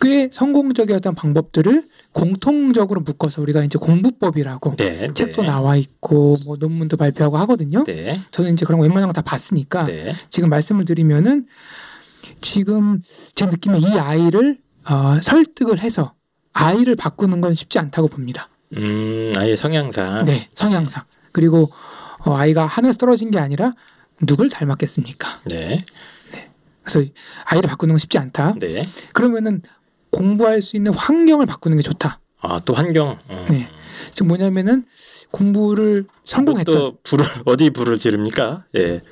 Speaker 4: 꽤 성공적이었던 방법들을 공통적으로 묶어서 우리가 이제 공부법이라고
Speaker 3: 네.
Speaker 4: 책도
Speaker 3: 네.
Speaker 4: 나와 있고 뭐 논문도 발표하고 하거든요.
Speaker 3: 네.
Speaker 4: 저는 이제 그런 거 웬만한 거 다 봤으니까
Speaker 3: 네.
Speaker 4: 지금 말씀을 드리면은 지금 제 느낌에 이 아이를 어, 설득을 해서 아이를 바꾸는 건 쉽지 않다고 봅니다.
Speaker 3: 음, 아예 성향상.
Speaker 4: 네, 성향상. 그리고 어, 아이가 하늘에서 떨어진 게 아니라 누굴 닮았겠습니까?
Speaker 3: 네.
Speaker 4: 그래서 아이를 바꾸는 건 쉽지 않다.
Speaker 3: 네.
Speaker 4: 그러면은 공부할 수 있는 환경을 바꾸는 게 좋다.
Speaker 3: 아, 또 환경. 음.
Speaker 4: 네. 지금 뭐냐면은 공부를 성공했던
Speaker 3: 또 불을 어디 불을 지릅니까? 예.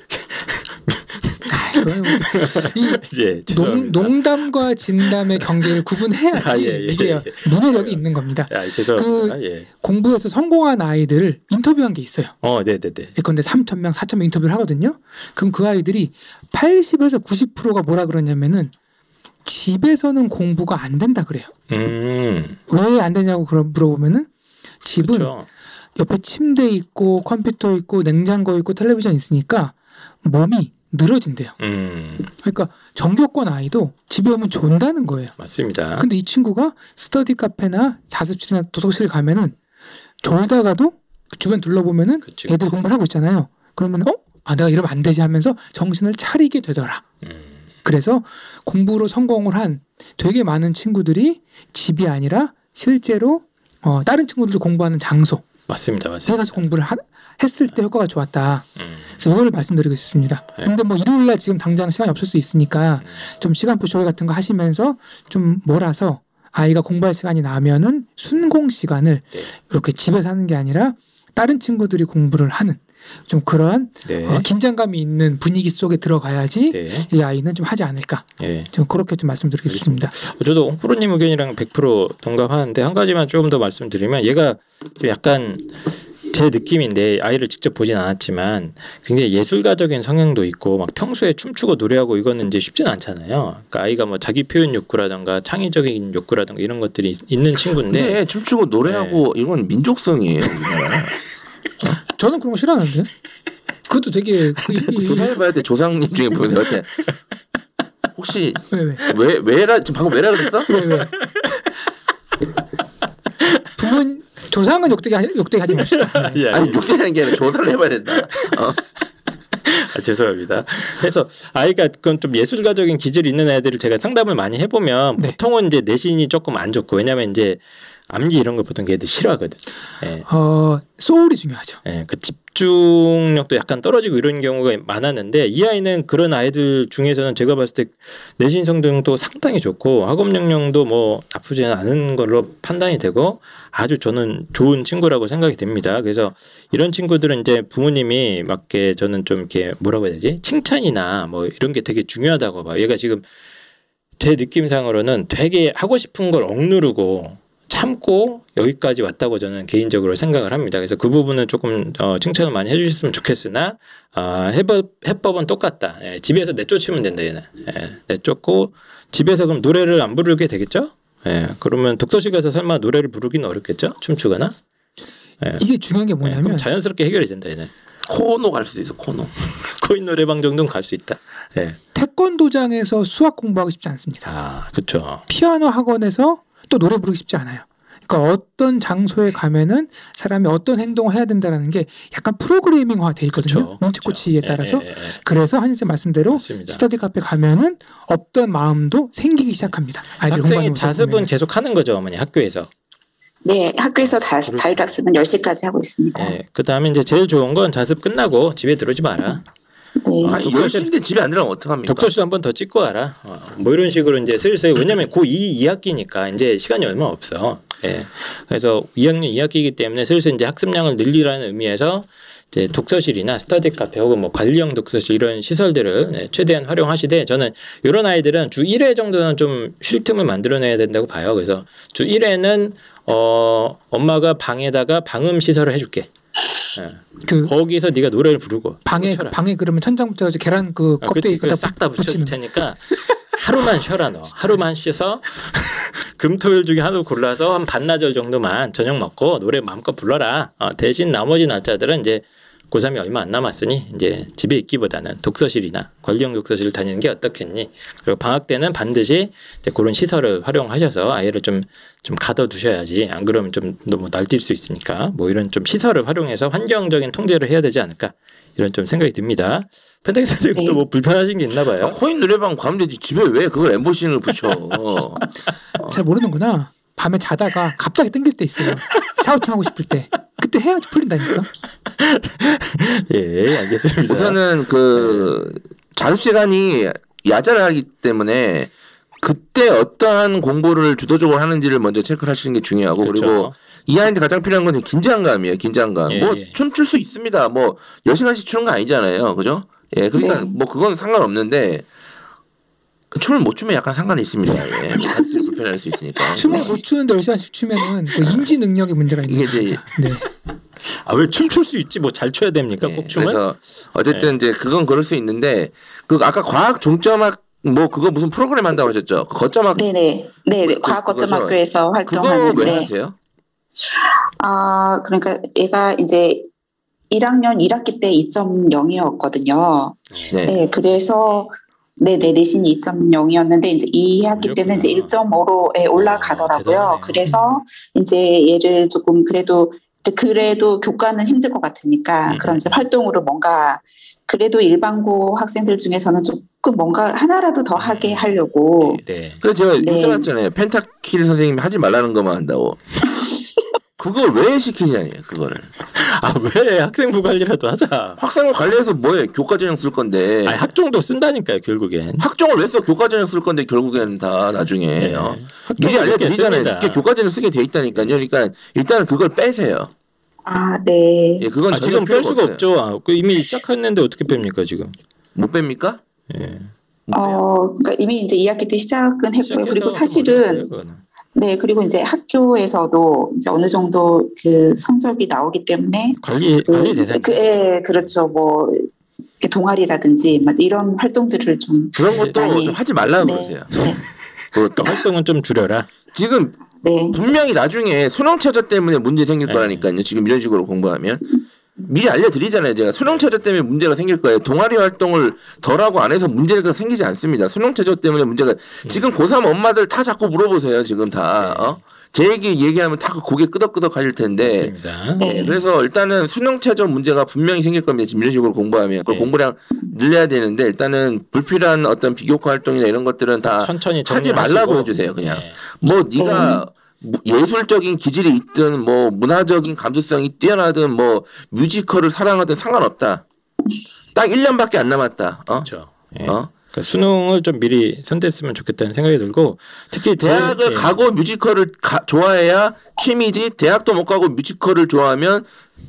Speaker 3: 예, (laughs)
Speaker 4: 농. 농담과 진담의 경계를 구분해야지 (laughs)
Speaker 3: 아, 예, 예,
Speaker 4: 이게
Speaker 3: 예.
Speaker 4: 문해력이 있는 겁니다.
Speaker 3: 아, 죄송합니다. 예.
Speaker 4: 공부에서 성공한 아이들을 인터뷰한 게 있어요.
Speaker 3: 어, 네, 네, 네.
Speaker 4: 예컨대 3천 명, 4천 명 인터뷰를 하거든요. 그럼 그 아이들이 80에서 90%가 뭐라 그러냐면은 집에서는 공부가 안 된다 그래요.
Speaker 3: 음.
Speaker 4: 왜 안 되냐고 물어보면은 집은
Speaker 3: 그렇죠.
Speaker 4: 옆에 침대 있고 컴퓨터 있고 냉장고 있고 텔레비전 있으니까 몸이 늘어진대요.
Speaker 3: 음.
Speaker 4: 그러니까 정교권 아이도 집에 오면 존다는 거예요.
Speaker 3: 맞습니다.
Speaker 4: 근데 이 친구가 스터디 카페나 자습실이나 도서실 가면은 졸다가도 주변 둘러보면은
Speaker 3: 그치.
Speaker 4: 애들 공부를 하고 있잖아요. 그러면 어? 아 내가 이러면 안 되지 하면서 정신을 차리게 되더라.
Speaker 3: 음.
Speaker 4: 그래서 공부로 성공을 한 되게 많은 친구들이 집이 아니라 실제로 어, 다른 친구들도 공부하는 장소
Speaker 3: 맞습니다.
Speaker 4: 에
Speaker 3: 맞습니다.
Speaker 4: 가서 공부를 하- 했을 때 효과가 좋았다.
Speaker 3: 음.
Speaker 4: 그래서 이거를 말씀드리고 싶습니다.
Speaker 3: 네.
Speaker 4: 근데 뭐 일요일 날 지금 당장 시간이 없을 수 있으니까
Speaker 3: 음.
Speaker 4: 좀 시간표 조절 같은 거 하시면서 좀 몰아서 아이가 공부할 시간이 나면은 순공 시간을
Speaker 3: 네.
Speaker 4: 이렇게 집에서 하는 게 아니라 다른 친구들이 공부를 하는 좀 그러한
Speaker 3: 네.
Speaker 4: 어, 긴장감이 있는 분위기 속에 들어가야지
Speaker 3: 네.
Speaker 4: 이 아이는 좀 하지 않을까
Speaker 3: 예.
Speaker 4: 좀 그렇게 좀 말씀드리겠습니다.
Speaker 3: 저도 홍프로님 의견이랑 100% 동감하는데 한 가지만 조금 더 말씀드리면 얘가 좀 약간 제 느낌인데 아이를 직접 보진 않았지만 굉장히 예술가적인 성향도 있고 막 평소에 춤추고 노래하고 이거는 이제 쉽지는 않잖아요. 그러니까 아이가 뭐 자기 표현 욕구라든가 창의적인 욕구라든가 이런 것들이 있- 있는 친구인데
Speaker 2: 근데 춤추고 노래하고
Speaker 3: 네.
Speaker 2: 이건 민족성이에요. (laughs)
Speaker 4: 저는 그런 거 싫어하는데 그것도 되게 그, 이- 이-
Speaker 2: 조사해봐야 돼. 조상님 중에 보면 어때? 혹시
Speaker 4: 왜, 왜?
Speaker 2: 왜 왜라 지금 방금 왜라 그랬어?
Speaker 4: 왜, 왜? 부모 조상은 욕되게 하- 욕되게 하지 맙시다. (laughs) 네.
Speaker 3: 예,
Speaker 2: 아니 욕되는 게 아니라 조사를 해봐야 된다. 어.
Speaker 3: 아, 죄송합니다. 그래서 아이가 그건 좀 예술가적인 기질이 있는 애들을 제가 상담을 많이 해보면
Speaker 4: 네.
Speaker 3: 보통은 이제 내신이 조금 안 좋고 왜냐면 이제 암기 이런 거 보통 걔들 싫어하거든. 예.
Speaker 4: 어 소울이 중요하죠.
Speaker 3: 예, 그 집 중력도 약간 떨어지고 이런 경우가 많았는데 이 아이는 그런 아이들 중에서는 제가 봤을 때 내신 성능도 상당히 좋고 학업 역량도 뭐 나쁘지 않은 걸로 판단이 되고 아주 저는 좋은 친구라고 생각이 됩니다. 그래서 이런 친구들은 이제 부모님이 맞게 저는 좀 이렇게 뭐라고 해야 되지 칭찬이나 뭐 이런 게 되게 중요하다고 봐요. 얘가 지금 제 느낌상으로는 되게 하고 싶은 걸 억누르고 참고 여기까지 왔다고 저는 개인적으로 생각을 합니다. 그래서 그 부분은 조금 어, 칭찬을 많이 해주셨으면 좋겠으나 어, 해법 해법은 똑같다. 예, 집에서 내쫓으면 된다 얘는. 예, 내쫓고 집에서 그럼 노래를 안 부르게 되겠죠? 예, 그러면 독서실 가서 설마 노래를 부르기는 어렵겠죠? 춤추거나. 예,
Speaker 4: 이게 중요한 게
Speaker 3: 예, 그럼
Speaker 4: 뭐냐면
Speaker 3: 자연스럽게 해결이 된다 얘는.
Speaker 2: 코노 갈 수도 있어. 코노. (laughs)
Speaker 3: 코인 노래방 정도는 갈 수 있다. 예.
Speaker 4: 태권도장에서 수학 공부하기 쉽지 않습니다.
Speaker 3: 아, 그렇죠.
Speaker 4: 피아노 학원에서 또 노래 부르기 쉽지 않아요. 그러니까 어떤 장소에 가면은 사람이 어떤 행동을 해야 된다라는 게 약간 프로그래밍화 돼 있거든요. 눈치코치에 따라서.
Speaker 3: 예, 예, 예.
Speaker 4: 그래서 한인 쌤 말씀대로
Speaker 3: 맞습니다.
Speaker 4: 스터디 카페 가면은 없던 마음도 생기기 시작합니다. 아이들
Speaker 3: 학생이
Speaker 4: 공부하는
Speaker 3: 자습은
Speaker 4: 모습을
Speaker 3: 계속 하는 거죠, 어머니 학교에서.
Speaker 5: 네, 학교에서 자, 자율학습은 10시까지 하고 있습니다.
Speaker 3: 예. 그 다음에 이제 제일 좋은 건 자습 끝나고 집에 들어오지 마라.
Speaker 5: 네.
Speaker 2: 아니
Speaker 3: 독서실-
Speaker 2: 열심인데 집에 안 들어가면 어떡합니까?
Speaker 3: 독서실 한번 더 찍고 와라. 어, 뭐 이런 식으로 이제 슬슬 왜냐면 고2 2학기니까 이제 시간이 얼마 없어. 예. 그래서 2학년 2학기이기 때문에 슬슬 이제 학습량을 늘리라는 의미에서 이제 독서실이나 스터디 카페 혹은 뭐 관리형 독서실 이런 시설들을 네, 최대한 활용하시되 저는 이런 아이들은 주 1회 정도는 좀 쉴 틈을 만들어내야 된다고 봐요. 그래서 주 1회는 어 엄마가 방에다가 방음 시설을 해줄게. 예.
Speaker 4: 그
Speaker 3: 거기서 네가 노래를 부르고
Speaker 4: 방에
Speaker 3: 꽂혀라.
Speaker 4: 방에 그러면 천장부터 계란 그
Speaker 3: 아,
Speaker 4: 껍데기.
Speaker 3: 싹다 붙여줄 테니까 하루만 쉬어라 너. 하루만 쉬어서 금토일 중에 하루 골라서 한 반나절 정도만 저녁 먹고 노래 마음껏 불러라. 어, 대신 나머지 날짜들은 이제 고3이 얼마 안 남았으니 이제 집에 있기보다는 독서실이나 권리형 독서실을 다니는 게 어떻겠니? 그리고 방학 때는 반드시 이제 그런 시설을 활용하셔서 아이를 좀 좀 가둬두셔야지 안 그러면 좀 너무 날뛸 수 있으니까 뭐 이런 좀 시설을 활용해서 환경적인 통제를 해야 되지 않을까 이런 좀 생각이 듭니다. 펜타기 선생님도
Speaker 5: 네.
Speaker 3: 뭐 불편하신 게 있나
Speaker 2: 야,
Speaker 3: 봐요.
Speaker 2: 코인 노래방 가면 되지 집에 왜 그걸 엠보싱을 붙여? 어.
Speaker 4: 잘 모르는구나. 밤에 자다가 갑자기 땡길 때 있어요. 샤워팅 하고 싶을 때. 그때 해야지 풀린다니까.
Speaker 3: 예, 알겠습니다.
Speaker 2: 우선은 그 자습 시간이 야자를 하기 때문에 그때 어떠한 공부를 주도적으로 하는지를 먼저 체크를 하시는 게 중요하고 그리고
Speaker 3: 그렇죠.
Speaker 2: 이 아이한테 가장 필요한 건 긴장감이에요. 긴장감.
Speaker 3: 예,
Speaker 2: 뭐
Speaker 3: 예.
Speaker 2: 춤출 수 있습니다. 뭐몇 시간씩 추는 거 아니잖아요. 그죠? 예, 그러니까
Speaker 5: 네.
Speaker 2: 뭐 그건 상관없는데 춤을 못 추면 약간 상관이 있습니다. 예. 불편할 수 있으니까. (laughs)
Speaker 4: 춤을 못 추는데 10시간씩 추면은 그 인지 능력에 문제가 있는
Speaker 2: 이게
Speaker 4: 거죠.
Speaker 2: 이제
Speaker 4: 네.
Speaker 3: 아왜 춤출 수 있지? 뭐 잘 춰야 됩니까?
Speaker 2: 예,
Speaker 3: 꼭 춤은?
Speaker 2: 그래서 어쨌든 이제 그건 그럴 수 있는데 그 아까 과학 종점학 뭐 그거 무슨 프로그램 한다고 하셨죠? 그 거점학
Speaker 5: 네네. 네네.
Speaker 2: 그-
Speaker 5: 과학 거점
Speaker 2: 그거죠.
Speaker 5: 학교에서
Speaker 2: 그거 왜
Speaker 5: 활동하는데.
Speaker 2: 하세요?
Speaker 5: 아, 그러니까 얘가 이제 1학년 1학기 때 2.0이었거든요.
Speaker 2: 네.
Speaker 5: 네, 그래서 네 네 내신이 2.0이었는데 이제 2학기 때는 이제
Speaker 3: 그렇구나.
Speaker 5: 1.5로
Speaker 3: 어,
Speaker 5: 올라가더라고요.
Speaker 3: 대단하네요.
Speaker 5: 그래서 이제 얘를 조금 그래도 그래도 교과는 힘들 것 같으니까
Speaker 3: 음.
Speaker 5: 그런 이제 활동으로 뭔가 그래도 일반고 학생들 중에서는 조금 뭔가 하나라도 더 하게
Speaker 3: 음.
Speaker 5: 하려고
Speaker 3: 네.
Speaker 2: 그래서 제가
Speaker 5: 네.
Speaker 2: 써놨잖아요. 펜타킬 선생님이 하지 말라는 것만 한다고. 그걸 왜 시키냐니 그거를.
Speaker 3: 아 왜 학생부 관리라도 하자.
Speaker 2: 학생을 관리해서 뭐해? 교과전형 쓸 건데.
Speaker 3: 아니 학종도 쓴다니까요 결국엔.
Speaker 2: 학종을 왜 써? 교과전형 쓸 건데 결국에는 다 나중에
Speaker 3: 네.
Speaker 2: 어. 미리 알려드리잖아요.
Speaker 3: 씁니다.
Speaker 2: 이렇게 교과전형 쓰게 돼 있다니까요. 그러니까 일단은 그걸 빼세요.
Speaker 5: 아, 네.
Speaker 2: 예, 그건
Speaker 3: 아, 지금 뺄 수가. 없죠. 아, 그 이미 시작했는데 어떻게 뺍니까 지금?
Speaker 2: 못 뺍니까?
Speaker 3: 예.
Speaker 5: 어, 그러니까 이미 이제 2학기 때 시작은 했고요. 그리고
Speaker 3: 뭐
Speaker 5: 사실은
Speaker 3: 그거는.
Speaker 5: 네, 그리고 이제 학교에서도 이제 어느 정도 그 성적이 나오기 때문에
Speaker 3: 관리 관리 대상.
Speaker 5: 그, 예, 그렇죠. 뭐 이렇게 동아리라든지 막 이런 활동들을 좀
Speaker 2: 그런 것도
Speaker 5: 많이-
Speaker 2: 좀 하지 말라고
Speaker 5: 네,
Speaker 2: 그러세요.
Speaker 5: 네,
Speaker 2: 그것도
Speaker 3: 활동은 좀 줄여라.
Speaker 2: 지금
Speaker 5: 네,
Speaker 2: 분명히 나중에 수능 최저 때문에 문제 생길
Speaker 3: 네.
Speaker 2: 거라니까요. 지금 이런 식으로 공부하면 미리 알려드리잖아요. 제가 수능 최저 때문에 문제가 생길 거예요. 동아리 활동을 덜하고 안 해서 문제가 생기지 않습니다. 수능 최저 때문에 문제가 지금 고3 엄마들 다 자꾸 물어보세요. 지금 다
Speaker 3: 네.
Speaker 2: 어? 제 얘기 얘기하면 다 고개 끄덕끄덕 하실 텐데.
Speaker 3: 맞습니다.
Speaker 5: 네.
Speaker 2: 네, 그래서 일단은 수능 최저 문제가 분명히 생길 겁니다. 지금 이런 식으로 공부하면 그
Speaker 3: 네.
Speaker 2: 공부량 늘려야 되는데 일단은 불필요한 어떤 비교과 활동이나 이런 것들은 다
Speaker 3: 천천히
Speaker 2: 하지. 말라고 해주세요. 그냥
Speaker 3: 네.
Speaker 2: 뭐 네가 무- 예술적인 기질이 있든 뭐 문화적인 감수성이 뛰어나든 뭐 뮤지컬을 사랑하든 상관없다. 딱 1년밖에 안 남았다. 어?
Speaker 3: 그렇죠. 예.
Speaker 2: 어?
Speaker 3: 그러니까 수능을 좀 미리 손댔으면 좋겠다는 생각이 들고 특히 제-
Speaker 2: 대학을
Speaker 3: 예.
Speaker 2: 가고 뮤지컬을 가- 좋아해야 취미지 대학도 못 가고 뮤지컬을 좋아하면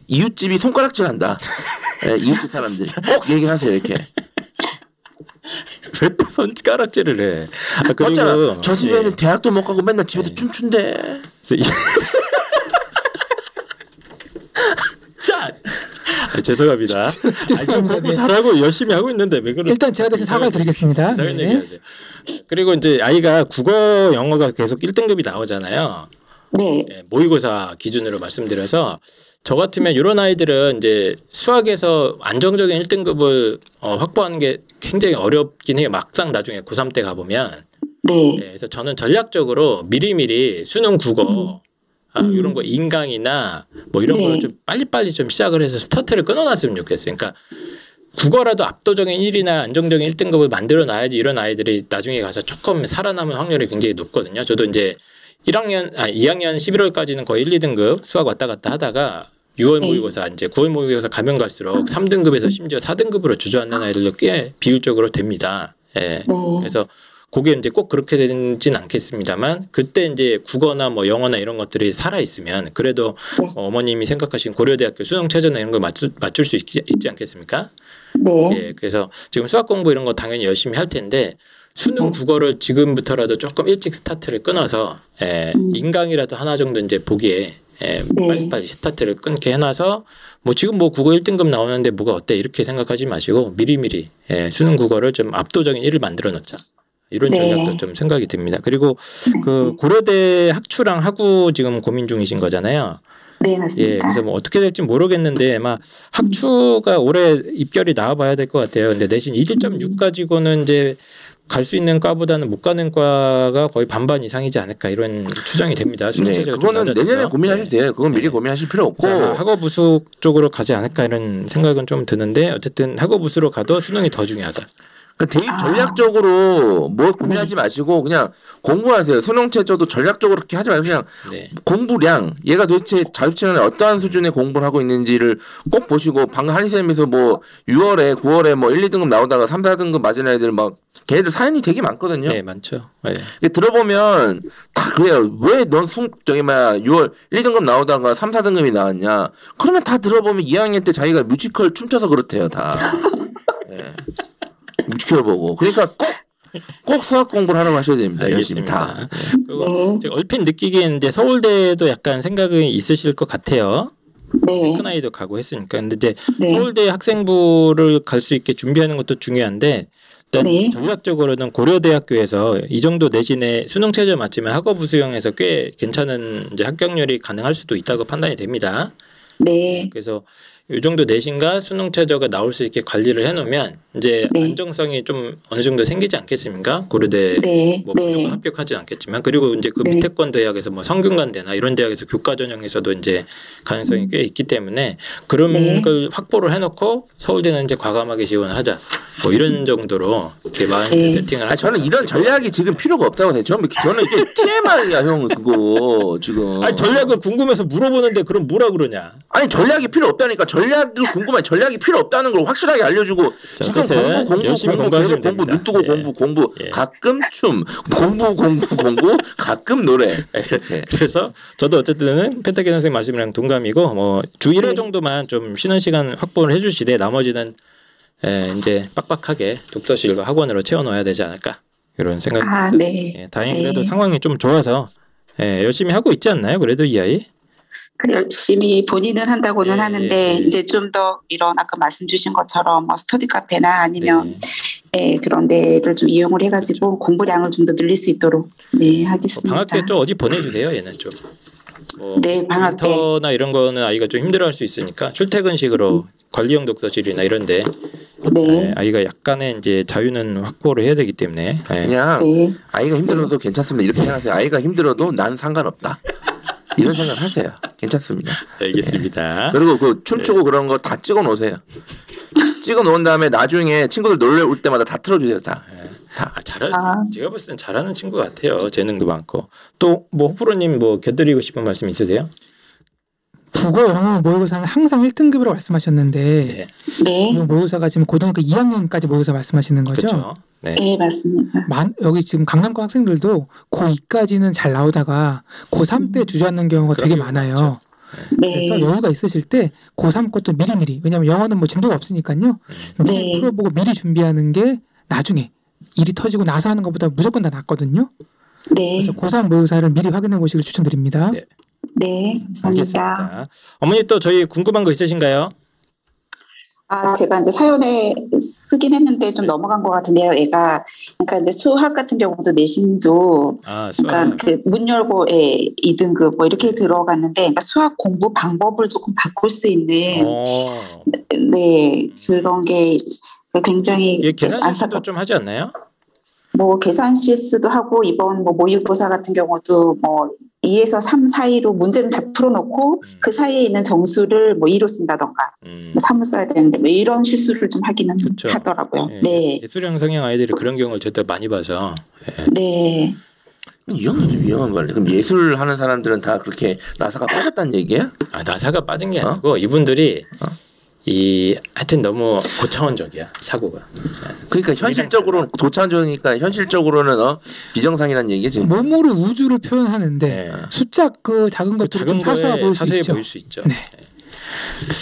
Speaker 2: 이웃집이 손가락질한다. (laughs) 예, 이웃집 사람들 꼭 얘기하세요 이렇게. (laughs)
Speaker 3: 왜 또 손가락질을 해? 아, 그리고
Speaker 2: 맞잖아. 저 집에는
Speaker 3: 예.
Speaker 2: 대학도 못 가고 맨날 집에서
Speaker 3: 예.
Speaker 2: 춤춘대.
Speaker 3: 자, (laughs) 아, 죄송합니다. (laughs) 아,
Speaker 4: 죄송합니다.
Speaker 3: 공부
Speaker 4: 네.
Speaker 3: 잘하고 열심히 하고 있는데 왜 그러?
Speaker 4: 일단 제가 대신 사과를 드리겠습니다. 네.
Speaker 3: 그리고 이제 아이가 국어 영어가 계속 1등급이 나오잖아요.
Speaker 5: 네,
Speaker 3: 예, 모의고사 기준으로 말씀드려서 저 같으면 이런 아이들은 이제 수학에서 안정적인 1등급을 어, 확보하는 게 굉장히 어렵긴 해요. 막상 나중에 고3 때 가보면.
Speaker 5: 네,
Speaker 3: 예, 그래서 저는 전략적으로 미리미리 수능 국어 아,
Speaker 5: 음.
Speaker 3: 이런 거 인강이나 뭐 이런
Speaker 5: 네.
Speaker 3: 거를 좀 빨리빨리 좀 시작을 해서 스타트를 끊어놨으면 좋겠어요. 그러니까 국어라도 압도적인 1위나 안정적인 1등급을 만들어 놔야지 이런 아이들이 나중에 가서 조금 살아남을 확률이 굉장히 높거든요. 저도 이제 1학년, 아, 2학년 11월까지는 거의 1, 2등급 수학 왔다 갔다 하다가 6월
Speaker 5: 네.
Speaker 3: 모의고사 이제 9월 모의고사 가면 갈수록 3등급에서 심지어 4등급으로 주저앉는 아이들도 꽤 비율적으로 됩니다. 예.
Speaker 5: 네,
Speaker 3: 그래서 그게 이제 꼭 그렇게 되진 않겠습니다만 그때 이제 국어나 뭐 영어나 이런 것들이 살아 있으면 그래도
Speaker 5: 네.
Speaker 3: 어머님이 생각하신 고려대학교 수능 최저나 이런 걸 맞출, 맞출 수 있지, 있지 않겠습니까?
Speaker 5: 네,
Speaker 3: 예, 그래서 지금 수학 공부 이런 거 당연히 열심히 할 텐데 수능
Speaker 5: 네.
Speaker 3: 국어를 지금부터라도 조금 일찍 스타트를 끊어서 예,
Speaker 5: 음.
Speaker 3: 인강이라도 하나 정도 이제 보기에 예,
Speaker 5: 네.
Speaker 3: 빨리빨리 스타트를 끊게 해놔서 뭐 지금 뭐 국어 1등급 나오는데 뭐가 어때 이렇게 생각하지 마시고 미리미리 예, 수능 국어를 좀 압도적인 1을 만들어 놓자. 이런
Speaker 5: 네.
Speaker 3: 전략도 좀 생각이 듭니다. 그리고 그 고려대 학추랑 하구 지금 고민 중이신 거잖아요.
Speaker 5: 네, 맞습니다.
Speaker 3: 예, 그래서 뭐 어떻게 될지 모르겠는데 아마 학추가 올해 입결이 나와봐야 될 것 같아요. 근데 내신 21.6 가지고는 이제 갈수 있는 과보다는 못 가는 과가 거의 반반 이상이지 않을까 이런 추정이 됩니다.
Speaker 2: 네, 그거는. 내년에 고민하셔도 돼요. 그건 미리
Speaker 3: 네.
Speaker 2: 고민하실 필요 없고.
Speaker 3: 자, 학업 우수 쪽으로 가지 않을까 이런 생각은 좀 드는데 어쨌든 학업 우수로 가도 수능이 더 중요하다.
Speaker 2: 그 대입
Speaker 5: 아.
Speaker 2: 전략적으로 뭘 고민하지 마시고 그냥 공부하세요. 수능 체제도 전략적으로 그렇게 하지 말고 그냥
Speaker 3: 네.
Speaker 2: 공부량 얘가 도대체 자유치는 어떠한 수준의 공부를 하고 있는지를 꼭 보시고 방금 한의쌤에서 뭐 6월에 9월에 뭐 1, 2등급 나오다가 3, 4등급 맞은 애들 막 걔네들 사연이 되게 많거든요.
Speaker 3: 네, 많죠. 네.
Speaker 2: 들어보면 다 그래요. 왜넌순 저기 뭐야 6월 1, 2등급 나오다가 3, 4등급이 나왔냐? 그러면 다 들어보면 2학년 때 자기가 뮤지컬 춤춰서 그렇대요, 다. 예. (laughs) 뮤지컬 보고. 그러니까 꼭 꼭 수학 공부를 하라고 하셔야 됩니다. 열심히 다.
Speaker 3: 알겠습니다. 그리고
Speaker 5: 네,
Speaker 3: 제가 얼핏 느끼기에는 이제 서울대도 약간 생각이 있으실 것 같아요.
Speaker 5: 네,
Speaker 3: 큰 아이도 가고 했으니까. 근데 이제
Speaker 5: 네,
Speaker 3: 서울대 학생부를 갈 수 있게 준비하는 것도 중요한데 일단
Speaker 5: 네.
Speaker 3: 전략적으로는 고려대학교에서 이 정도 내신에 수능 체제 맞추면 학업 우수형에서 꽤 괜찮은 이제 합격률이 가능할 수도 있다고 판단이 됩니다.
Speaker 5: 네,
Speaker 3: 그래서 이 정도 내신과 수능 최저가 나올 수 있게 관리를 해놓으면 이제
Speaker 5: 네.
Speaker 3: 안정성이 좀 어느 정도 생기지 않겠습니까? 고려대
Speaker 5: 네,
Speaker 3: 뭐 무조건
Speaker 5: 네,
Speaker 3: 합격하지 않겠지만 그리고 이제 그
Speaker 5: 네.
Speaker 3: 밑에권 대학에서 뭐 성균관대나 이런 대학에서 교과 전형에서도 이제 가능성이 꽤 있기 때문에 그런
Speaker 5: 네.
Speaker 3: 걸 확보를 해놓고 서울대는 이제 과감하게 지원을 하자 뭐 이런 정도로 이렇게 마음
Speaker 5: 네.
Speaker 3: 세팅을
Speaker 2: 아,
Speaker 3: 하죠.
Speaker 2: 저는 이런 전략이 지금 필요가 없다고 생각해요. 저는, 저는 이게 TMI야, 형, 그거, 지금.
Speaker 3: 아니 전략을 궁금해서 물어보는데 그럼 뭐라 그러냐?
Speaker 2: 아니, 전략이 필요 없다니까. 전략을 궁금해. 전략이 필요 없다는 걸 확실하게 알려주고.
Speaker 3: 자,
Speaker 2: 지금 공부, 공부, 공부, 계속 공부,
Speaker 3: 됩니다.
Speaker 2: 눈 뜨고
Speaker 3: 예.
Speaker 2: 공부, 공부.
Speaker 3: 예.
Speaker 2: 가끔 춤. 공부, 공부, 공부. 가끔 노래. 이렇게.
Speaker 3: 그래서 저도 어쨌든 펜타키 선생 말씀이랑 동감이고 뭐 주 1회
Speaker 5: 네.
Speaker 3: 정도만 좀 쉬는 시간 확보를 해주시되 나머지는 에, 이제 빡빡하게 독서실과 학원으로 채워넣어야 되지 않을까 이런 생각이
Speaker 5: 아,
Speaker 3: 듭니다.
Speaker 5: 네.
Speaker 3: 예, 다행히 그래도
Speaker 5: 네.
Speaker 3: 상황이 좀 좋아서 예, 열심히 하고 있지 않나요? 그래도 이 아이
Speaker 5: 그 열심히 본인은 한다고는
Speaker 3: 예,
Speaker 5: 하는데
Speaker 3: 예, 예.
Speaker 5: 이제 좀 더 이런 아까 말씀 주신 것처럼 뭐 스터디 카페나 아니면
Speaker 3: 네.
Speaker 5: 예, 그런 데를 좀 이용을 해가지고 공부량을 좀 더 늘릴 수 있도록
Speaker 3: 네뭐
Speaker 5: 하겠습니다.
Speaker 3: 방학 때 좀 어디 보내주세요. 얘는 좀. 뭐
Speaker 5: 네, 방학 때.
Speaker 3: 인터나 이런 거는 아이가 좀 힘들어할 수 있으니까 출퇴근식으로 관리형 독서실이나 이런데
Speaker 5: 네,
Speaker 3: 예, 아이가 약간의 이제 자유는 확보를 해야 되기 때문에 예.
Speaker 2: 그냥
Speaker 5: 네,
Speaker 2: 아이가 힘들어도 괜찮습니다. 이렇게 생각하세요. 아이가 힘들어도 난 상관없다. 이런 생각 하세요. 괜찮습니다.
Speaker 3: 알겠습니다.
Speaker 2: 그리고 그 춤추고 그런 거 다 찍어 놓으세요. 찍어 놓은 다음에 나중에 친구들 놀러 올 때마다 다 틀어주세요. 다. 다.
Speaker 3: 아, 잘할
Speaker 5: 아.
Speaker 3: 제가 봤을 땐 잘하는 친구 같아요. 재능도 많고. 또 뭐 호프로님 뭐 곁들이고 싶은 말씀 있으세요?
Speaker 4: 국어, 영어 모의고사는 항상 1등급이라고 말씀하셨는데
Speaker 3: 네,
Speaker 5: 네,
Speaker 4: 이 모의고사가 지금 고등학교 2학년까지 모의고사 말씀하시는 거죠?
Speaker 3: 그렇죠. 네.
Speaker 5: 네 맞습니다.
Speaker 4: 만, 여기 지금 강남권 학생들도 고2까지는 잘 나오다가 고3 때 주저앉는 경우가 되게 많아요.
Speaker 3: 많죠.
Speaker 5: 네,
Speaker 4: 그래서 여유가 있으실 때 고3 것도 미리미리 왜냐하면 영어는 뭐 진도가 없으니까요. 미리
Speaker 5: 네.
Speaker 4: 풀어보고 미리 준비하는 게 나중에 일이 터지고 나서 하는 것보다 무조건 다 낫거든요.
Speaker 5: 네,
Speaker 4: 그래서 고3 모의고사를 미리 확인해 보시길 추천드립니다.
Speaker 3: 네.
Speaker 5: 네, 감사합니다.
Speaker 3: 알겠습니다. 어머니 또 저희 궁금한 거 있으신가요?
Speaker 5: 아, 제가 이제 사연에 쓰긴 했는데 좀 넘어간 것 같은데요. 애가 그러니까 이제 수학 같은 경우도 내신도
Speaker 3: 아.
Speaker 5: 그러니까 그 문 열고 예, 2등급 뭐 이렇게 들어갔는데 그러니까 수학 공부 방법을 조금 바꿀 수 있는
Speaker 3: 어.
Speaker 5: 네 그런 게 굉장히
Speaker 3: 얘 계산 실수도 좀 하지 않나요?
Speaker 5: 뭐 계산 실수도 하고 이번 뭐 모의고사 같은 경우도 뭐 2에서 3 사이로 문제는 다 풀어놓고
Speaker 3: 음.
Speaker 5: 그 사이에 있는 정수를 뭐 2로 쓴다던가
Speaker 3: 음.
Speaker 5: 뭐 3을 써야 되는데 뭐 이런 실수를 좀 하기는
Speaker 3: 그쵸.
Speaker 5: 하더라고요.
Speaker 3: 예,
Speaker 5: 네,
Speaker 3: 예술형 성향 아이들이 그런 경우를 저도 많이 봐서
Speaker 5: 네.
Speaker 2: 이 형도 좀 위험한 말이야. 그럼 예술 하는 사람들은 다 그렇게 나사가 빠졌다는 얘기야?
Speaker 3: 아, 나사가 빠진 게
Speaker 2: 어?
Speaker 3: 아니고 이분들이
Speaker 2: 어?
Speaker 3: 이 하여튼 너무 고차원적이야 사고가.
Speaker 2: 그러니까 현실적으로 도차원적이니까 현실적으로는 어 비정상이라는 얘기지.
Speaker 4: 몸으로 우주를 표현하는데
Speaker 3: 네.
Speaker 4: 숫자 그 작은
Speaker 3: 그
Speaker 4: 것들이
Speaker 3: 작은
Speaker 4: 좀 사소해 보일 수 있죠.
Speaker 3: 보일 수 있죠.
Speaker 4: 네.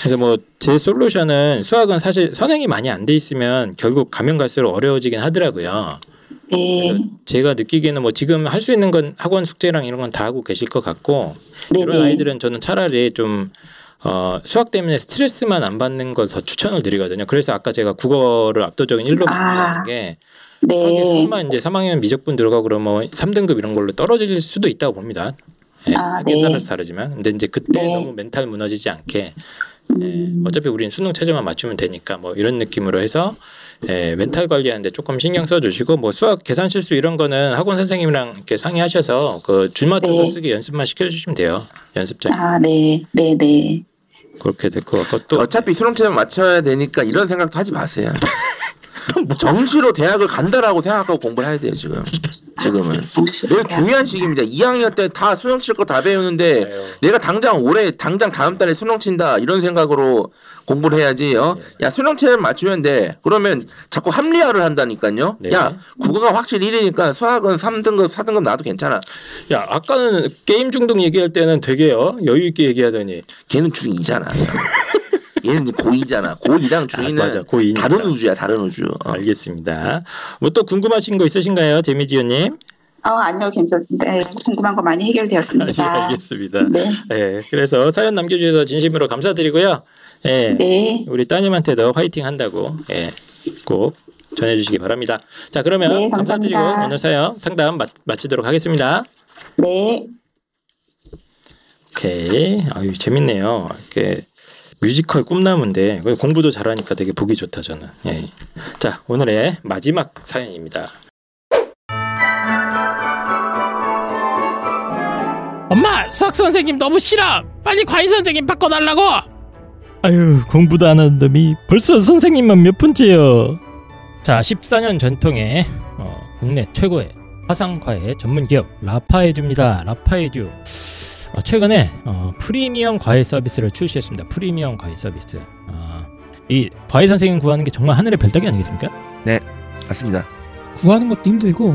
Speaker 3: 그래서 뭐 제 솔루션은 수학은 사실 선행이 많이 안 돼 있으면 결국 가면 갈수록 어려워지긴 하더라고요.
Speaker 5: 네,
Speaker 3: 제가 느끼기에는 뭐 지금 할 수 있는 건 학원 숙제랑 이런 건 다 하고 계실 것 같고
Speaker 5: 네,
Speaker 3: 이런
Speaker 5: 네.
Speaker 3: 아이들은 저는 차라리 좀 어, 수학 때문에 스트레스만 안 받는 걸 더 추천을 드리거든요. 그래서 아까 제가 국어를 압도적인 일로
Speaker 5: 아.
Speaker 3: 만들어는 게
Speaker 5: 네,
Speaker 3: 만 이제 3학년 미적분 들어가고 그러면 3등급 이런 걸로 떨어질 수도 있다고 봅니다. 예,
Speaker 5: 아, 네.
Speaker 3: 따라서 다르지만 근데 이제 그때
Speaker 5: 네.
Speaker 3: 너무 멘탈 무너지지 않게 예,
Speaker 5: 음,
Speaker 3: 어차피 우리는 수능 최저만 맞추면 되니까 뭐 이런 느낌으로 해서 예, 멘탈 관리하는데 조금 신경 써주시고 뭐 수학 계산 실수 이런 거는 학원 선생님이랑 이렇게 상의하셔서 그줄 맞춰서
Speaker 5: 네.
Speaker 3: 쓰기 연습만 시켜주시면 돼요 연습장
Speaker 5: 아, 네, 네, 네.
Speaker 3: 그렇게 될 것 같고 또
Speaker 2: 어차피 수능체만 맞춰야 되니까 이런 생각도 하지 마세요. (laughs) 정시로 대학을 간다라고 생각하고 공부를 해야 돼요 지금. (laughs) 지금은. 이거 중요한 시기입니다. 2학년 때 다 수능 칠 거 다 배우는데 내가 당장 올해 당장 다음 달에 수능 친다 이런 생각으로 공부를 해야지. 어? 야 수능체를 맞추면 돼. 그러면 자꾸 합리화를 한다니까요.
Speaker 3: 네.
Speaker 2: 야 국어가 확실히 1이니까 수학은 3등급 4등급 나도 괜찮아.
Speaker 3: 야 아까는 게임 중독 얘기할 때는 되게요 여유 있게 얘기하더니
Speaker 2: 걔는 중2잖아. (laughs) 얘는 고2잖아. 고2랑
Speaker 3: 아,
Speaker 2: 중2는
Speaker 3: 맞아 고인
Speaker 2: 다른 우주야 다른 우주. 어.
Speaker 3: 알겠습니다. 뭐 또 궁금하신 거 있으신가요, 재미지연님?
Speaker 5: 어, 아니요, 괜찮습니다. 네, 궁금한 거 많이
Speaker 3: 예,
Speaker 5: 해결되었습니다.
Speaker 3: 알겠습니다.
Speaker 5: 네,
Speaker 3: 예, 그래서 사연 남겨주셔서 진심으로 감사드리고요. 예,
Speaker 5: 네,
Speaker 3: 우리 따님한테도 화이팅 한다고 예, 꼭 전해주시기 바랍니다. 자, 그러면
Speaker 5: 네,
Speaker 3: 감사드리고. 오늘 사연 상담 마, 마치도록 하겠습니다.
Speaker 5: 네.
Speaker 3: 오케이, 아유 재밌네요. 이렇게 뮤지컬 꿈나무인데 공부도 잘하니까 되게 보기 좋다 저는. 예. 자, 오늘의 마지막 사연입니다.
Speaker 6: 엄마 수학 선생님 너무 싫어 빨리 과외 선생님 바꿔달라고 아유 공부도 안 하는 놈이 벌써 선생님만 몇 분째요
Speaker 3: 자, 14년 전통의 어, 국내 최고의 화상과외 전문 기업 라파에듀입니다. 라파에듀. 어, 최근에 어, 프리미엄 과외 서비스를 출시했습니다. 프리미엄 과외 서비스. 어, 이 과외 선생님 구하는 게 정말 하늘의 별따기 아니겠습니까?
Speaker 2: 맞습니다.
Speaker 4: 구하는 것도 힘들고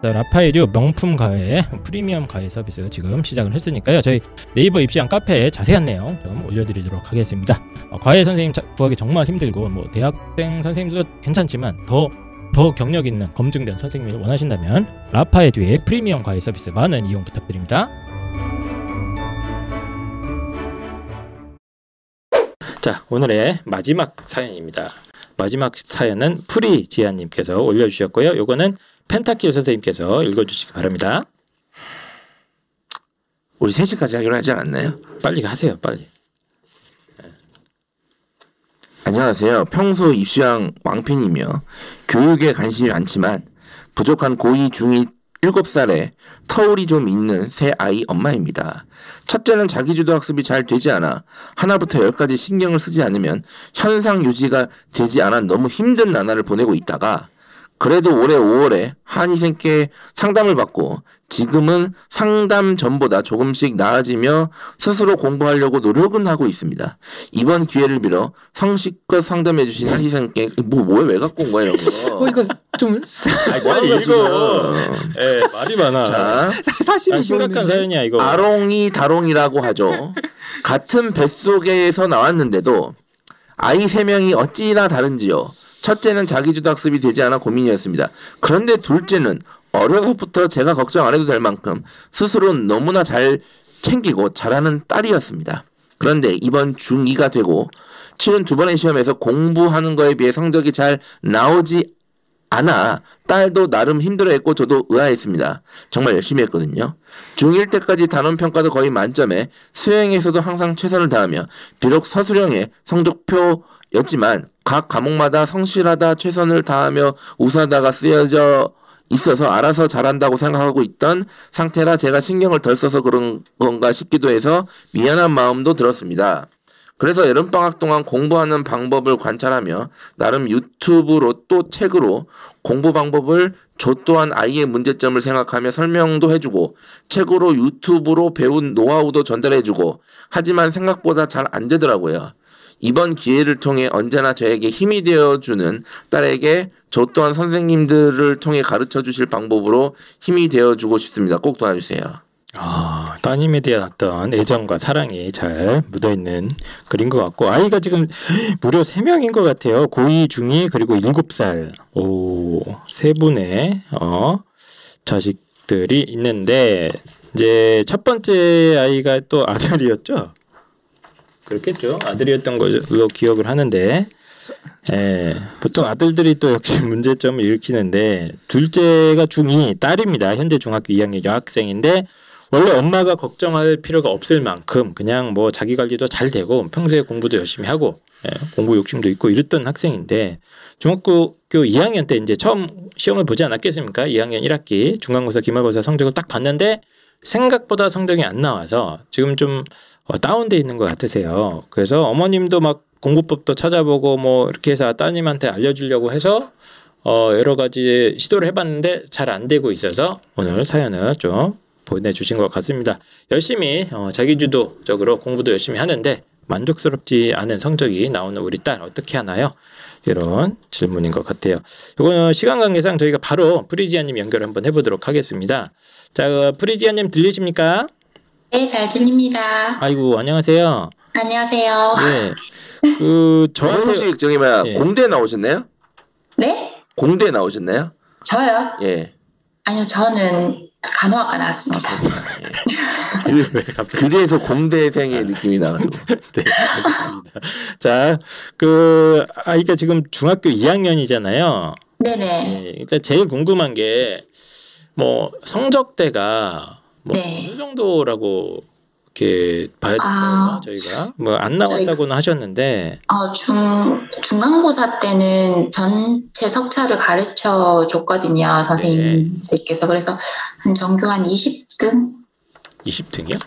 Speaker 3: 자, 라파에듀 명품 과외 프리미엄 과외 서비스 지금 시작을 했으니까요. 저희 네이버 입시왕 카페에 자세한 내용 좀 올려드리도록 하겠습니다. 어, 과외 선생님 자- 구하기 정말 힘들고 뭐 대학생 선생님도 괜찮지만 더 더 경력 있는 검증된 선생님을 원하신다면 라파에듀의 프리미엄 과외 서비스 많은 이용 부탁드립니다. 자 오늘의 마지막 사연입니다. 마지막 사연은 프리 지아님께서 올려주셨고요. 요거는 펜타킬 선생님께서 읽어주시기 바랍니다.
Speaker 2: 우리 3시까지 하기로 하지 않았나요?
Speaker 3: 빨리 하세요, 빨리.
Speaker 2: 안녕하세요. 평소 입시왕 왕팬이며 교육에 관심이 많지만 부족한 고2 중2 7살에 터울이 좀 있는 새 아이 엄마입니다. 첫째는 자기주도 학습이 잘 되지 않아 하나부터 열까지 신경을 쓰지 않으면 현상 유지가 되지 않아 너무 힘든 나날을 보내고 있다가 그래도 올해 5월에 한의생께 상담을 받고 지금은 상담 전보다 조금씩 나아지며 스스로 공부하려고 노력은 하고 있습니다. 이번 기회를 빌어 성실껏 상담해 주신 한의생께 뭐 뭐야 왜 갖고 온 거야 이런 거.
Speaker 4: 어 이거
Speaker 2: 좀뭐 하는 거야, 지금.
Speaker 3: 예, 말이 많아.
Speaker 2: 자,
Speaker 4: 사실은
Speaker 3: 아, 심각한. 사연이야 이거.
Speaker 2: 아롱이 다롱이라고 하죠. 같은 뱃속에서 나왔는데도 아이 세 명이 어찌나 다른지요. 첫째는 자기주도 학습이 되지 않아 고민이었습니다. 그런데 둘째는 어려서부터 제가 걱정 안 해도 될 만큼 스스로 너무나 잘 챙기고 잘하는 딸이었습니다. 그런데 이번 중2가 되고 치른 두 번의 시험에서 공부하는 거에 비해 성적이 잘 나오지 않아 딸도 나름 힘들어했고 저도 의아했습니다. 정말 열심히 했거든요. 중1 때까지 단원 평가도 거의 만점에 수행에서도 항상 최선을 다하며 비록 서술형의 성적표 였지만 각 과목마다 성실하다 최선을 다하며 우수하다가 쓰여져 있어서 알아서 잘한다고 생각하고 있던 상태라 제가 신경을 덜 써서 그런 건가 싶기도 해서 미안한 마음도 들었습니다. 그래서 여름방학 동안 공부하는 방법을 관찰하며 나름 유튜브로 또 책으로 공부 방법을 저 또한 아이의 문제점을 생각하며 설명도 해주고 책으로 유튜브로 배운 노하우도 전달해주고 하지만 생각보다 잘 안 되더라고요. 이번 기회를 통해 언제나 저에게 힘이 되어주는 딸에게 저 또한 선생님들을 통해 가르쳐 주실 방법으로 힘이 되어주고 싶습니다. 꼭 도와주세요.
Speaker 3: 아, 따님에 대한 어떤 애정과 사랑이 잘 묻어 있는 글인 것 같고 아이가 지금 무려 세 명인 것 같아요. 고2, 중2 그리고 일곱 살. 오, 세 분의 어 자식들이 있는데 이제 첫 번째 아이가 또 아들이었죠. 그렇겠죠. 아들이었던 걸로 기억을 하는데 예, 보통 아들들이 또 역시 (laughs) 문제점을 일으키는데 둘째가 중2 딸입니다. 현재 중학교 2학년 여학생인데 원래 엄마가 걱정할 필요가 없을 만큼 그냥 뭐 자기 관리도 잘 되고 평소에 공부도 열심히 하고 예, 공부 욕심도 있고 이랬던 학생인데 중학교 2학년 때 이제 처음 시험을 보지 않았겠습니까? 2학년 1학기 중간고사 기말고사 성적을 딱 봤는데 생각보다 성적이 안 나와서 지금 좀 어, 다운돼 있는 것 같으세요. 그래서 어머님도 막 공부법도 찾아보고 뭐 이렇게 해서 따님한테 알려주려고 해서 어 여러 가지 시도를 해봤는데 잘 안 되고 있어서 오늘 사연을 좀 보내주신 것 같습니다. 열심히 어, 자기주도적으로 공부도 열심히 하는데 만족스럽지 않은 성적이 나오는 우리 딸 어떻게 하나요? 이런 질문인 것 같아요. 이거는 시간 관계상 저희가 바로 프리지아님 연결 한번 해보도록 하겠습니다. 자, 프리지아님 들리십니까?
Speaker 7: 네, 잘 들립니다.
Speaker 3: 아이고 안녕하세요.
Speaker 7: 안녕하세요.
Speaker 3: 네, 그
Speaker 2: 저한테
Speaker 3: 저한테
Speaker 2: 혹시 저기 뭐야
Speaker 3: 예.
Speaker 2: 공대 나오셨나요?
Speaker 7: 네?
Speaker 2: 공대 나오셨나요?
Speaker 7: 저요?
Speaker 2: 예.
Speaker 7: 아니요, 저는 간호학과 나왔습니다.
Speaker 3: 왜 갑자기
Speaker 2: 그래서 공대생의 느낌이 나가지고. (laughs)
Speaker 3: 네, 알겠습니다. 자, 그 아이가 지금 중학교 2학년이잖아요.
Speaker 7: 네네.
Speaker 3: 네, 일단 제일 궁금한 게 뭐 성적대가 뭐
Speaker 7: 네.
Speaker 3: 어느 정도라고 이렇게 봐야 될까요?
Speaker 7: 아,
Speaker 3: 저희가 뭐 안 나왔다고는 하셨는데
Speaker 7: 어, 중, 중간고사 때는 전체 석차를 가르쳐 줬거든요, 선생님들께서. 그래서 한 전교 한 20등?
Speaker 3: 20등이요?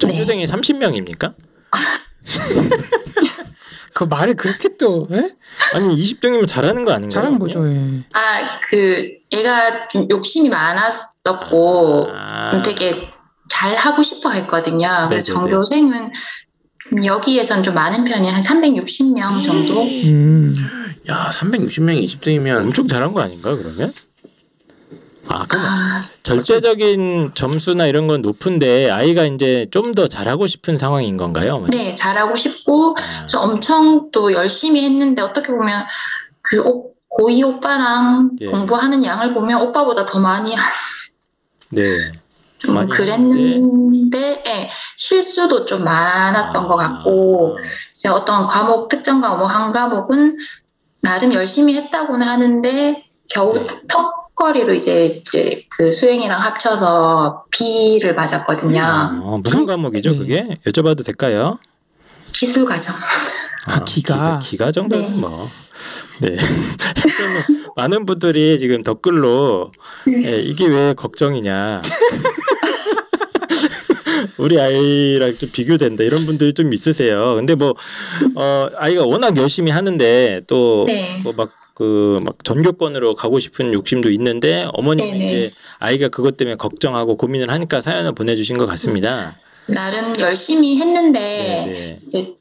Speaker 3: 전교생이 30명입니까? (laughs)
Speaker 4: 그 말을 그렇게 또 예?
Speaker 3: 아니 20등이면 잘하는 거 아닌가요?
Speaker 4: 잘한 거죠. 예.
Speaker 7: 아, 그, 얘가 좀 욕심이 많았었고,
Speaker 3: 아,
Speaker 7: 되게 잘 하고 싶어 했거든요. 그래서
Speaker 3: 네네네.
Speaker 7: 전교생은 좀 여기에선 좀 많은 편이 한 360명 정도?
Speaker 4: 음.
Speaker 2: 야, 360명이 20등이면
Speaker 3: 엄청 잘한 거 아닌가 그러면? 아, 그럼
Speaker 7: 아,
Speaker 3: 절대적인 점수나 이런 건 높은데 아이가 이제 좀 더 잘하고 싶은 상황인 건가요? 어머니?
Speaker 7: 네, 잘하고 싶고,
Speaker 3: 아,
Speaker 7: 그래서 엄청 또 열심히 했는데, 어떻게 보면 그 오, 고2 오빠랑
Speaker 3: 예.
Speaker 7: 공부하는 양을 보면 오빠보다 더 많이
Speaker 3: 네.
Speaker 7: 좀
Speaker 3: 많이
Speaker 7: 그랬는데, 예, 실수도 좀 많았던 것 같고, 이제 어떤 과목, 특정 과목 한 과목은 나름 열심히 했다고는 하는데, 겨우
Speaker 3: 네.
Speaker 7: 턱걸이로 이제, 이제 그 수행이랑 합쳐서 B를 맞았거든요.
Speaker 3: 어, 무슨 과목이죠,
Speaker 4: 네.
Speaker 3: 그게? 여쭤봐도 될까요?
Speaker 7: 기술 과정.
Speaker 4: 아, 기가.
Speaker 3: 기가 정도는
Speaker 7: 네.
Speaker 3: 뭐. 네. (laughs) 많은 분들이 지금 댓글로 예, 이게 왜 걱정이냐. (laughs) 우리 아이랑 좀 비교된다 이런 분들이 좀 있으세요. 근데 뭐 어, 아이가 워낙 열심히 하는데 또
Speaker 7: 네.
Speaker 3: 뭐막그막 전교권으로 가고 싶은 욕심도 있는데 어머님이
Speaker 7: 네네.
Speaker 3: 이제 아이가 그것 때문에 걱정하고 고민을 하니까 사연을 보내주신 것 같습니다.
Speaker 7: 나름 열심히 했는데,
Speaker 3: 네,
Speaker 7: 이제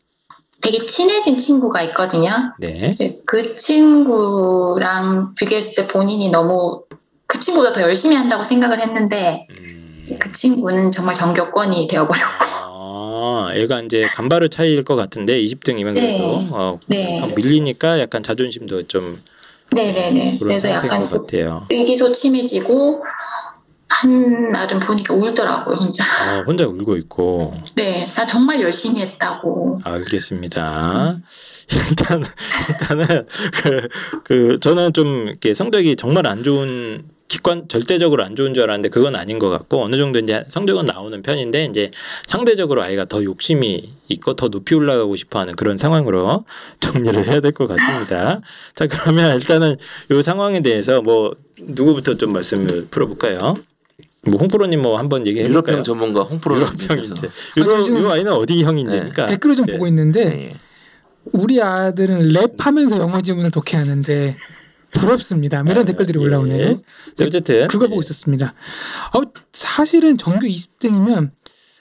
Speaker 7: 되게 친해진 친구가 있거든요.
Speaker 3: 네, 네.
Speaker 7: 이제 그 친구랑 비교했을 때 본인이 너무 그 친구보다 더 열심히 한다고 생각을 했는데
Speaker 3: 음.
Speaker 7: 그 친구는 정말 전교권이 되어버렸고
Speaker 3: 아, 얘가 이제 간바르 차이일 것 같은데 20등이면 그래도
Speaker 7: 네.
Speaker 3: 어,
Speaker 7: 네.
Speaker 3: 밀리니까 약간 자존심도 좀
Speaker 7: 네네네
Speaker 3: 그런
Speaker 7: 그래서
Speaker 3: 상태인
Speaker 7: 약간
Speaker 3: 것 같아요.
Speaker 7: 의기소침해지고 한 날은 보니까 울더라고요 혼자
Speaker 3: 어, 혼자 울고 있고
Speaker 7: 네 나 정말 열심히 했다고
Speaker 3: 알겠습니다. 일단 (laughs) 일단은 그, 그 저는 좀 이렇게 성적이 정말 안 좋은 기관 절대적으로 안 좋은 줄 알았는데 그건 아닌 것 같고 어느 정도 이제 성적은 나오는 편인데 이제 상대적으로 아이가 더 욕심이 있고 더 높이 올라가고 싶어하는 그런 상황으로 정리를 해야 될 것 같습니다. 자 그러면 일단은 이 상황에 대해서 뭐 누구부터 좀 말씀을 풀어볼까요? 뭐 홍프로님 뭐 한번 얘기해 볼까요?
Speaker 2: 유럽형 전문가 홍프로
Speaker 3: 유럽형 이제
Speaker 4: 아니,
Speaker 3: 유럽 이 아이는 어디 형인지니까
Speaker 4: 댓글을 좀
Speaker 3: 네.
Speaker 4: 보고 있는데
Speaker 2: 네.
Speaker 4: 우리 아들은 랩하면서 영어 지문을 독해하는데 부럽습니다. 뭐 이런 댓글들이
Speaker 3: 예.
Speaker 4: 올라오네요.
Speaker 3: 자, 어쨌든
Speaker 4: 그걸 보고 있었습니다. 어, 사실은 전교 20등이면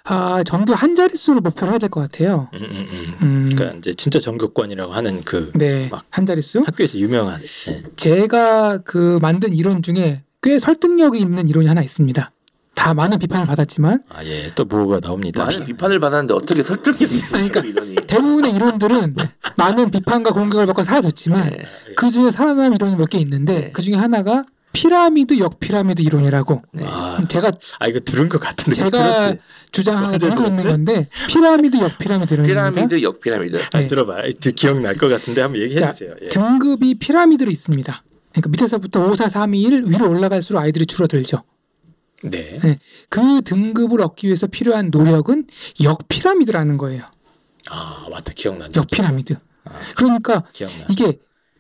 Speaker 4: 아, 전교 한 자릿수를 목표로 해야 될 것 같아요.
Speaker 3: 음, 음, 음.
Speaker 4: 음,
Speaker 3: 그러니까 이제 진짜 전교권이라고 하는 그
Speaker 4: 네, 자릿수.
Speaker 3: 학교에서 유명한 네.
Speaker 4: 제가 그 만든 이론 중에 꽤 설득력이 있는 이론이 하나 있습니다. 다 많은 비판을 받았지만
Speaker 3: 아, 예. 또 뭐가 나옵니다.
Speaker 2: 많은 비판을 받았는데 어떻게 설득력이
Speaker 4: 아니, 그러니까? 대부분의 이론들은 많은 비판과 공격을 받고 사라졌지만
Speaker 2: 네.
Speaker 4: 그 중에 살아남은 이론이 몇 개 있는데
Speaker 2: 네.
Speaker 4: 그 중에 하나가 피라미드 역피라미드 이론이라고
Speaker 2: 네.
Speaker 3: 아,
Speaker 4: 제가
Speaker 3: 아 이거 들은 것 같은데
Speaker 4: 제가
Speaker 3: 들었지?
Speaker 4: 주장하고 있는? 건데 피라미드 역피라미드 이론입니다.
Speaker 2: 피라미드 역피라미드.
Speaker 3: 아,
Speaker 4: 네.
Speaker 3: 들어봐. 기억날 것 같은데 한번 얘기해
Speaker 4: 자,
Speaker 3: 주세요. 예.
Speaker 4: 등급이 피라미드로 있습니다. 그러니까 밑에서부터 5, 4, 3, 2, 1 위로 올라갈수록 아이들이 줄어들죠.
Speaker 3: 네.
Speaker 4: 그 등급을 얻기 위해서 필요한 노력은 역피라미드라는 거예요.
Speaker 3: 아, 맞다. 기억난다.
Speaker 4: 역피라미드.
Speaker 3: 아.
Speaker 4: 그러니까
Speaker 3: 기억나.
Speaker 4: 이게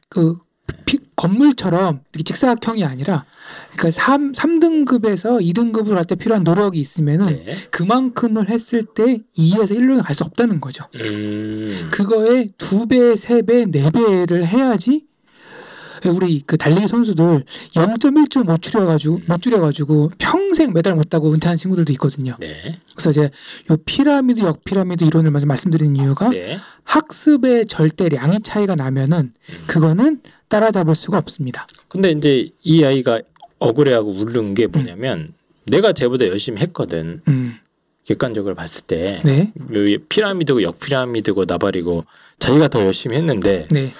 Speaker 4: 그 피- 건물처럼 이렇게 직사각형이 아니라 그러니까 3, 삼등급에서 2등급을 할때 필요한 노력이 있으면은
Speaker 3: 네.
Speaker 4: 그만큼을 했을 때 2에서 1로 갈 수 없다는 거죠.
Speaker 3: 음.
Speaker 4: 그거에 두 배, 세 배, 네 배를 해야지 우리 그 달리기 선수들 0.1초 못 줄여가지고 못 줄여가지고 평생 메달 못 따고 은퇴한 친구들도 있거든요.
Speaker 3: 네.
Speaker 4: 그래서 이제 요 피라미드 역 피라미드 이론을 먼저 말씀드리는 이유가
Speaker 3: 네.
Speaker 4: 학습의 절대량의 차이가 나면은
Speaker 3: 음.
Speaker 4: 그거는 따라잡을 수가 없습니다.
Speaker 3: 근데 이제 이 아이가 억울해하고 울는 게
Speaker 4: 음.
Speaker 3: 뭐냐면 내가 쟤보다 열심히 했거든.
Speaker 4: 음,
Speaker 3: 객관적으로 봤을 때.
Speaker 4: 네,
Speaker 3: 왜 피라미드고 역피라미드고 나발이고 자기가 더 열심히 했는데
Speaker 4: 네.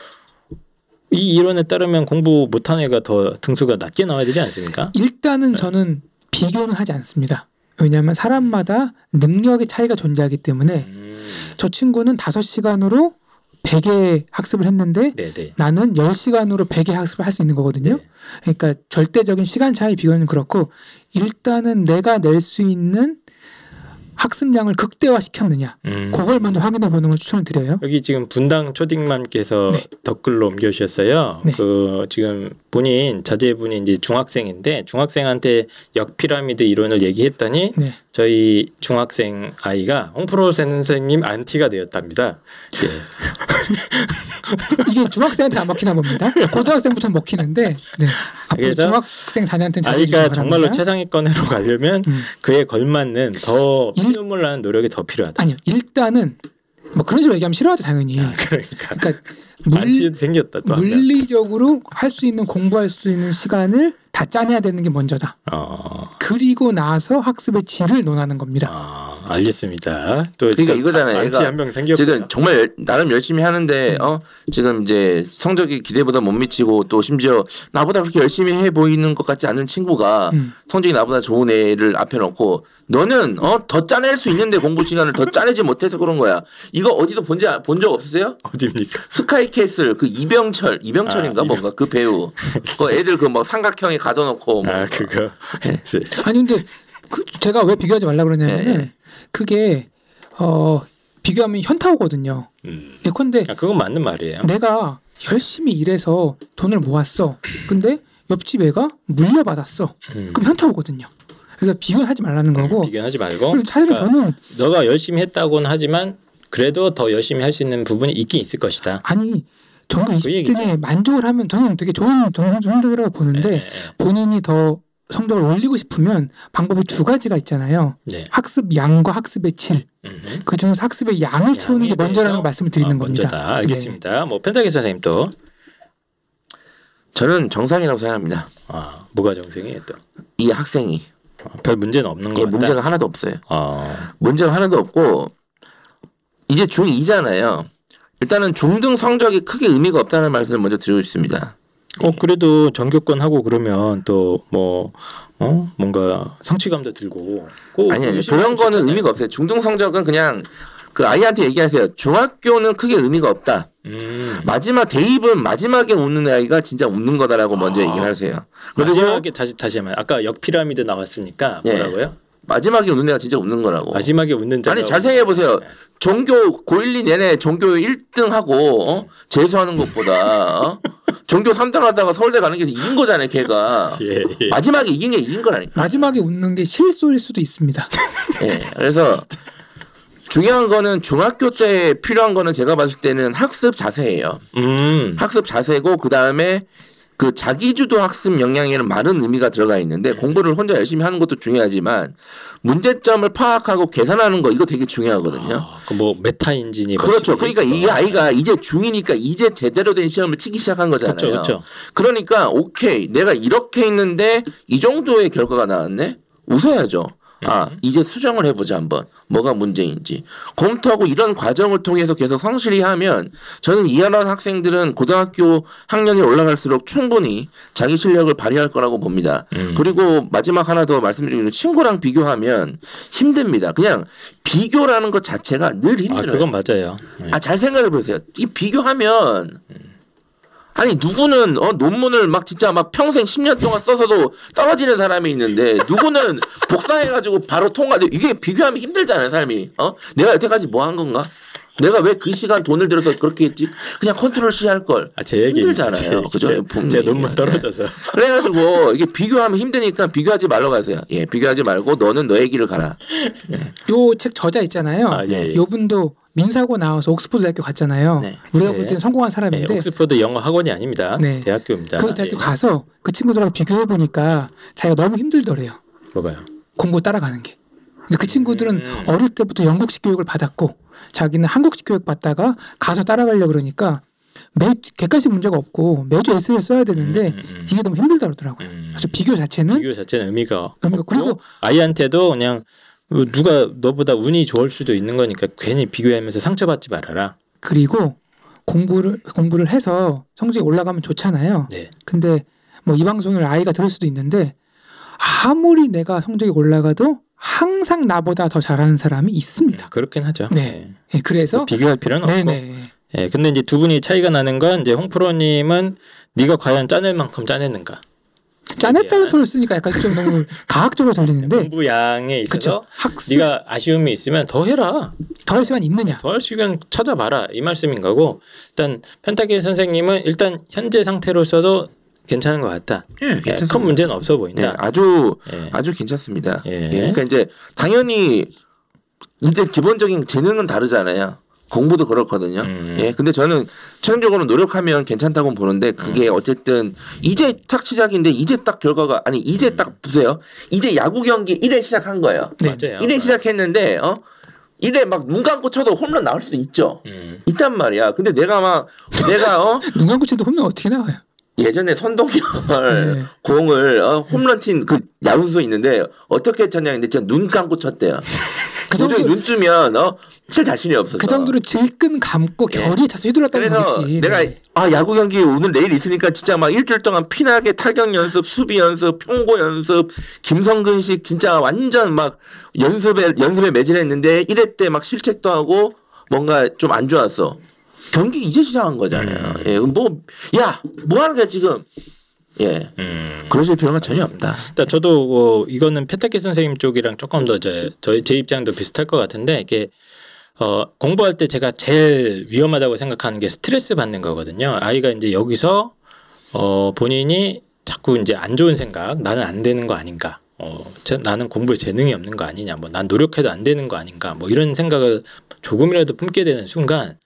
Speaker 3: 이 이론에 따르면 공부 못한 애가 더 등수가 낮게 나와야 되지 않습니까?
Speaker 4: 일단은 저는 비교는 하지 않습니다. 왜냐하면 사람마다 능력의 차이가 존재하기 때문에
Speaker 3: 음.
Speaker 4: 저 친구는 5시간으로 100의 학습을 했는데
Speaker 3: 네네.
Speaker 4: 나는 10시간으로 100의 학습을 할 수 있는 거거든요.
Speaker 3: 네.
Speaker 4: 그러니까 절대적인 시간 차이 비교는 그렇고 일단은 내가 낼 수 있는 학습량을 극대화시켰느냐.
Speaker 3: 음.
Speaker 4: 그걸 먼저 확인해 보는 걸 추천을 드려요.
Speaker 3: 여기 지금 분당 초딩맘께서
Speaker 4: 네.
Speaker 3: 댓글로 옮겨주셨어요.
Speaker 4: 네.
Speaker 3: 그 지금 본인 자제분이 이제 중학생인데 중학생한테 역피라미드 이론을 얘기했더니
Speaker 4: 네.
Speaker 3: 저희 중학생 아이가 홍프로 선생님 안티가 되었답니다. 예.
Speaker 4: 이게 중학생한테 안 먹히나 봅니다. (laughs) 고등학생부터 먹히는데 네. 앞으로
Speaker 3: 그래서
Speaker 4: 중학생 잘해주시기
Speaker 3: 아이가 정말로
Speaker 4: 바랍니다.
Speaker 3: 최상위권으로 가려면
Speaker 4: 음.
Speaker 3: 그에 걸맞는 더
Speaker 4: 일-
Speaker 3: 피눈물 나는 노력이 더 필요하다.
Speaker 4: 아니요. 일단은 뭐 그런 식으로 얘기하면 싫어하죠 당연히.
Speaker 3: 그러니까
Speaker 4: 그러니까 (laughs) 물,
Speaker 3: 안티 생겼다.
Speaker 4: 물리적으로 할 수 있는 공부할 수 있는 시간을 다 짜내야 되는 게 먼저다.
Speaker 3: 어,
Speaker 4: 그리고 나서 학습의 질을 논하는 겁니다.
Speaker 3: 아, 알겠습니다. 또
Speaker 2: 그러니까 이거잖아요.
Speaker 3: 안티
Speaker 2: 애가
Speaker 3: 한명 생겼고.
Speaker 2: 지금 정말 열- 나름 열심히 하는데
Speaker 4: 음.
Speaker 2: 어 지금 이제 성적이 기대보다 못 미치고 또 심지어 나보다 그렇게 열심히 해 보이는 것 같지 않은 친구가
Speaker 4: 음.
Speaker 2: 성적이 나보다 좋은 애를 앞에 놓고 너는 어, 더 짜낼 수 있는데 공부 시간을 더 짜내지 못해서 그런 거야. 이거 어디서 본지 본 적 없으세요?
Speaker 3: 어디입니까?
Speaker 2: 스카이캐슬 그 이병철 이병철인가
Speaker 3: 아,
Speaker 2: 뭔가 그 배우 그 애들 그뭐 삼각형에 가둬놓고
Speaker 3: 뭐아 그거. 네.
Speaker 4: 아니 근데 그 제가 왜 비교하지 말라 그러냐면은
Speaker 2: 네.
Speaker 4: 그게 어 비교하면 현타 오거든요.
Speaker 3: 음.
Speaker 4: 예컨대
Speaker 3: 아, 그건 맞는 말이에요.
Speaker 4: 내가 열심히 일해서 돈을 모았어. 근데 옆집 애가 물려받았어.
Speaker 3: 음.
Speaker 4: 그럼 현타 오거든요. 그래서 비교하지 말라는 거고.
Speaker 3: 비교하지 말고.
Speaker 4: 그리고 사실은
Speaker 3: 그러니까
Speaker 4: 저는
Speaker 3: 너가 열심히 했다고는 하지만 그래도 더 열심히 할 수 있는 부분이 있긴 있을 것이다.
Speaker 4: 아니 전국
Speaker 3: 그 얘기죠.
Speaker 4: 20등에 만족을 하면 저는 되게 좋은 정- 성적이라고 보는데
Speaker 3: 네,
Speaker 4: 본인이 더 성적을 올리고 싶으면 방법이 두 가지가 있잖아요.
Speaker 3: 네.
Speaker 4: 학습 양과 학습의 질.
Speaker 3: 음.
Speaker 4: 그 중에서 학습의 양을 채우는 게 먼저라는? 말씀을 드리는
Speaker 3: 아,
Speaker 4: 겁니다.
Speaker 3: 먼저다. 알겠습니다. 뭐 펜타기 선생님 또
Speaker 2: 저는 정상이라고 생각합니다.
Speaker 3: 아, 뭐가 정생이에요 또?
Speaker 2: 이 학생이
Speaker 3: 아, 별 문제는 없는 거
Speaker 2: 예,
Speaker 3: 같다.
Speaker 2: 문제가 하나도 없어요.
Speaker 3: 어.
Speaker 2: 문제가 하나도 없고 이제 중2잖아요. 일단은 중등 성적이 크게 의미가 없다는 말씀을 먼저 드리고 싶습니다.
Speaker 3: 어 그래도 전교권 하고 그러면 또뭐 어? 뭔가 성취감도 들고 꼭
Speaker 2: 아니 아니 그런 거는
Speaker 3: 좋잖아요.
Speaker 2: 의미가 없어요. 중등 성적은 그냥 그 아이한테 얘기하세요. 중학교는 크게 의미가 없다.
Speaker 3: 음.
Speaker 2: 마지막 대입은 마지막에 웃는 아이가 진짜 웃는 거다라고 먼저
Speaker 3: 아.
Speaker 2: 얘기를 하세요. 그리고
Speaker 3: 마지막에 다시 다시 하면 아까 역 피라미드 나왔으니까
Speaker 2: 예.
Speaker 3: 뭐라고요?
Speaker 2: 마지막에 웃는 애가 진짜 웃는 거라고.
Speaker 3: 마지막에 웃는 자.
Speaker 2: 아니 잘 생각해 보세요. 전교 고1, 2 내내 전교 1등 하고 어? 재수하는 것보다 어? 전교 3등 하다가 서울대 가는 게 이긴 거잖아요, 걔가. (laughs)
Speaker 3: 예, 예.
Speaker 2: 마지막에 이긴 게 이긴 거라니까.
Speaker 4: 마지막에 웃는 게 실소일 수도 있습니다.
Speaker 2: 예. 그래서 중요한 거는 중학교 때 필요한 거는 제가 봤을 때는 학습 자세예요.
Speaker 3: 음.
Speaker 2: 학습 자세고 그 다음에 그 자기주도 학습 역량에는 많은 의미가 들어가 있는데 공부를 혼자 열심히 하는 것도 중요하지만 문제점을 파악하고 계산하는 거 이거 되게 중요하거든요.
Speaker 3: 그뭐 메타 인진이
Speaker 2: 그렇죠.
Speaker 3: 버티고
Speaker 2: 그러니까 이. 아이가 이제 중이니까 이제 제대로 된 시험을 치기 시작한 거잖아요.
Speaker 3: 그렇죠, 그렇죠.
Speaker 2: 그러니까 오케이 내가 이렇게 했는데 이 정도의 결과가 나왔네. 웃어야죠. 아
Speaker 3: 음.
Speaker 2: 이제 수정을 해보자 한번 뭐가 문제인지 검토하고 이런 과정을 통해서 계속 성실히 하면 저는 이하한 학생들은 고등학교 학년이 올라갈수록 충분히 자기 실력을 발휘할 거라고 봅니다.
Speaker 3: 음.
Speaker 2: 그리고 마지막 하나 더 말씀드리면 친구랑 비교하면 힘듭니다. 그냥 비교라는 것 자체가
Speaker 3: 늘아
Speaker 2: 힘들어요.
Speaker 3: 그건 맞아요. 예.
Speaker 2: 아잘 생각해 보세요. 이 비교하면 아니 누구는 어 논문을 막 진짜 막 평생 10년 동안 써서도 떨어지는 사람이 있는데 누구는 복사해 가지고 바로 통과돼. 이게 비교하면 힘들잖아요, 삶이. 어? 내가 여태까지 뭐 한 건가? 내가 왜 그 시간 돈을 들여서 그렇게 했지? 그냥 컨트롤 C 할 걸.
Speaker 3: 아, 제 얘기
Speaker 2: 힘들잖아요. 그죠?
Speaker 3: 제. 제 논문
Speaker 2: 네.
Speaker 3: 떨어져서.
Speaker 2: 그래가지고 이게 비교하면 힘드니까 비교하지 말라고 하세요. 예, 비교하지 말고 너는 너의 길을 가라.
Speaker 4: 요책 저자 있잖아요.
Speaker 3: 아, 예, 예.
Speaker 4: 요 분도 민사고 나와서 옥스퍼드 대학교 갔잖아요.
Speaker 2: 네.
Speaker 4: 우리가
Speaker 3: 네.
Speaker 4: 볼 때는 성공한
Speaker 3: 네,
Speaker 4: 사람인데
Speaker 3: 옥스퍼드 영어 학원이 아닙니다.
Speaker 4: 네.
Speaker 3: 대학교입니다.
Speaker 4: 그 대학교
Speaker 3: 예.
Speaker 4: 가서 그 친구들하고 비교해 보니까 자기가 너무 힘들더래요.
Speaker 3: 뭐가요?
Speaker 4: 공부 따라가는 게. 근데 그 친구들은
Speaker 3: 음.
Speaker 4: 어릴 때부터 영국식 교육을 받았고 자기는 한국식 교육 받다가 가서 따라가려 그러니까 매 객관식 문제가 없고 매주 에세이를 써야 되는데
Speaker 3: 음, 음, 음.
Speaker 4: 이게 너무 힘들다 그러더라고요.
Speaker 3: 음.
Speaker 4: 그래서 비교 자체는
Speaker 3: 비교 자체는 의미가
Speaker 4: 의미가
Speaker 3: 그리고 아이한테도 그냥 누가 너보다 운이 좋을 수도 있는 거니까 괜히 비교하면서 상처받지 말아라.
Speaker 4: 그리고 공부를 공부를 해서 성적이 올라가면 좋잖아요.
Speaker 3: 네.
Speaker 4: 근데 뭐 이 방송을 아이가 들을 수도 있는데 아무리 내가 성적이 올라가도 항상 나보다 더 잘하는 사람이 있습니다.
Speaker 3: 그렇긴 하죠.
Speaker 4: 네. 예, 그래서
Speaker 3: 비교할 필요는 없고.
Speaker 4: 네네
Speaker 3: 예, 근데 이제 두 분이 차이가 나는 건 이제 홍프로님은 네가 과연 짜낼 만큼 짜냈는가?
Speaker 4: 짜냈다는. 표현을 쓰니까 약간 좀 너무 과학적으로 들리는데 (laughs)
Speaker 3: 공부 양에 있어서.
Speaker 4: 학습
Speaker 3: 네가 아쉬움이 있으면 더 해라.
Speaker 4: 더 할 시간 있느냐?
Speaker 3: 더 할 시간 찾아봐라 이 말씀인 거고 일단 펜타길 선생님은 일단 현재 상태로서도 괜찮은 것 같다.
Speaker 2: 예,
Speaker 3: 예,
Speaker 2: 괜찮습니다.
Speaker 3: 큰 문제는 없어
Speaker 2: 네,
Speaker 3: 보인다.
Speaker 2: 아주
Speaker 3: 예.
Speaker 2: 아주 괜찮습니다.
Speaker 3: 예.
Speaker 2: 예, 그러니까 이제 당연히 이제 기본적인 재능은 다르잖아요. 공부도 그렇거든요.
Speaker 3: 음.
Speaker 2: 예, 근데 저는 최종적으로 노력하면 괜찮다고 보는데 그게
Speaker 3: 음.
Speaker 2: 어쨌든 이제 딱 시작인데 이제 딱 결과가 아니 이제 딱 보세요. 이제 야구 경기 1회 시작한 거예요.
Speaker 4: 네.
Speaker 3: 맞아요.
Speaker 2: 1회 시작했는데 어 1회 막 눈 감고 쳐도 홈런 나올 수도 있죠.
Speaker 3: 음.
Speaker 2: 있단 말이야. 근데 내가 막 내가 어 (laughs)
Speaker 4: 눈 감고 쳐도 홈런 어떻게 나와요?
Speaker 2: 예전에 선동열
Speaker 4: 네.
Speaker 2: 공을 어, 홈런 친 그 야구수 있는데 어떻게 쳤냐 근데 진짜 눈 감고 쳤대요.
Speaker 4: 그 정도
Speaker 2: 눈 뜨면 어칠 자신이 없었어.
Speaker 4: 그 정도로 질끈 감고
Speaker 2: 예.
Speaker 4: 결의에 차서 휘둘렀다는
Speaker 2: 그래서. 내가
Speaker 4: 네.
Speaker 2: 아 야구 경기 오늘 내일 있으니까 진짜 막 일주일 동안 피나게 타격 연습, 수비 연습, 평고 연습, 김성근식 진짜 완전 막 연습에 연습에 매진했는데 1회 때 막 실책도 하고 뭔가 좀 안 좋았어. 경기 이제 시작한 거잖아요.
Speaker 3: 음.
Speaker 2: 예, 뭐, 야, 뭐 하는 거야, 지금? 예,
Speaker 3: 음.
Speaker 2: 그러실 필요가 전혀 없다.
Speaker 3: 일단 저도 어, 이거는 펜타키 선생님 쪽이랑 조금 더 이제 저희 제 입장도 비슷할 것 같은데 이게 어, 공부할 때 제가 제일 위험하다고 생각하는 게 스트레스 받는 거거든요. 아이가 이제 여기서 어, 본인이 자꾸 이제 안 좋은 생각, 나는 안 되는 거 아닌가. 어, 제- 나는 공부에 재능이 없는 거 아니냐. 뭐 난 노력해도 안 되는 거 아닌가. 뭐 이런 생각을 조금이라도 품게 되는 순간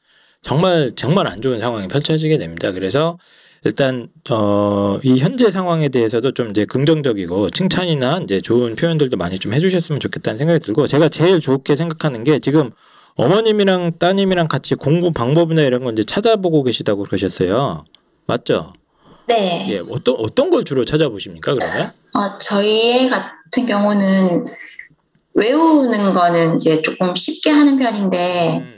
Speaker 3: 정말 정말 안 좋은 상황이 펼쳐지게 됩니다. 그래서 일단 어, 이 현재 상황에 대해서도 좀 이제 긍정적이고 칭찬이나 이제 좋은 표현들도 많이 좀 해주셨으면 좋겠다는 생각이 들고 제가 제일 좋게 생각하는 게 지금 어머님이랑 따님이랑 같이 공부 방법이나 이런 거 이제 찾아보고 계시다고 그러셨어요. 맞죠?
Speaker 7: 네.
Speaker 3: 예, 어떤 어떤 걸 주로 찾아보십니까 그러면?
Speaker 7: 어, 저희 애 같은 경우는 외우는 거는 이제 조금 쉽게 하는 편인데
Speaker 3: 음.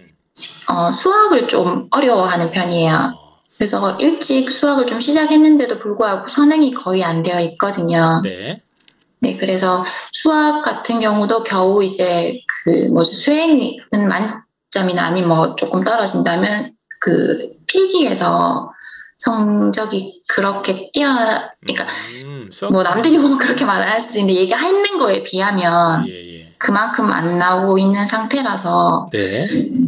Speaker 7: 어, 수학을 좀 어려워하는 편이에요. 그래서 일찍 수학을 좀 시작했는데도 불구하고 선행이 거의 안 되어 있거든요.
Speaker 3: 네.
Speaker 7: 네, 그래서 수학 같은 경우도 겨우 이제 그 뭐지 수행은 점이나 아니면 뭐 조금 떨어진다면 그 필기에서 성적이 그렇게 뛰어 그러니까
Speaker 3: 음,
Speaker 7: 뭐 남들이 보면 그렇게 말을 할 수도 있는데 얘기하는 거에 비하면
Speaker 3: 예, 예.
Speaker 7: 그만큼 안 나오고 있는 상태라서
Speaker 3: 네.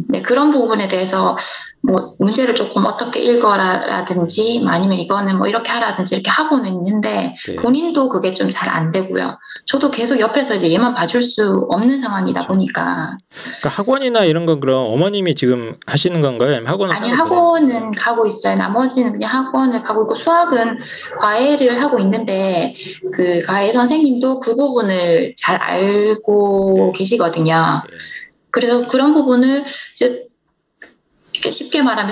Speaker 7: 네, 그런 부분에 대해서 뭐 문제를 조금 어떻게 읽어라든지 아니면 이거는 뭐 이렇게 하라든지 이렇게 하고는 있는데
Speaker 3: 네.
Speaker 7: 본인도 그게 좀 잘 안 되고요. 저도 계속 옆에서 이제 얘만 봐줄 수 없는 상황이다 보니까
Speaker 3: 그러니까 학원이나 이런 건 그럼 어머님이 지금 하시는 건가요? 학원을
Speaker 7: 아니 학원은 가고 있어요. 나머지는 그냥 학원을 가고 있고 수학은 과외를 하고 있는데 그 과외 선생님도 그 부분을 잘 알고 계시거든요.
Speaker 3: 네.
Speaker 7: 그래서 그런 부분을 이제 쉽게 말하면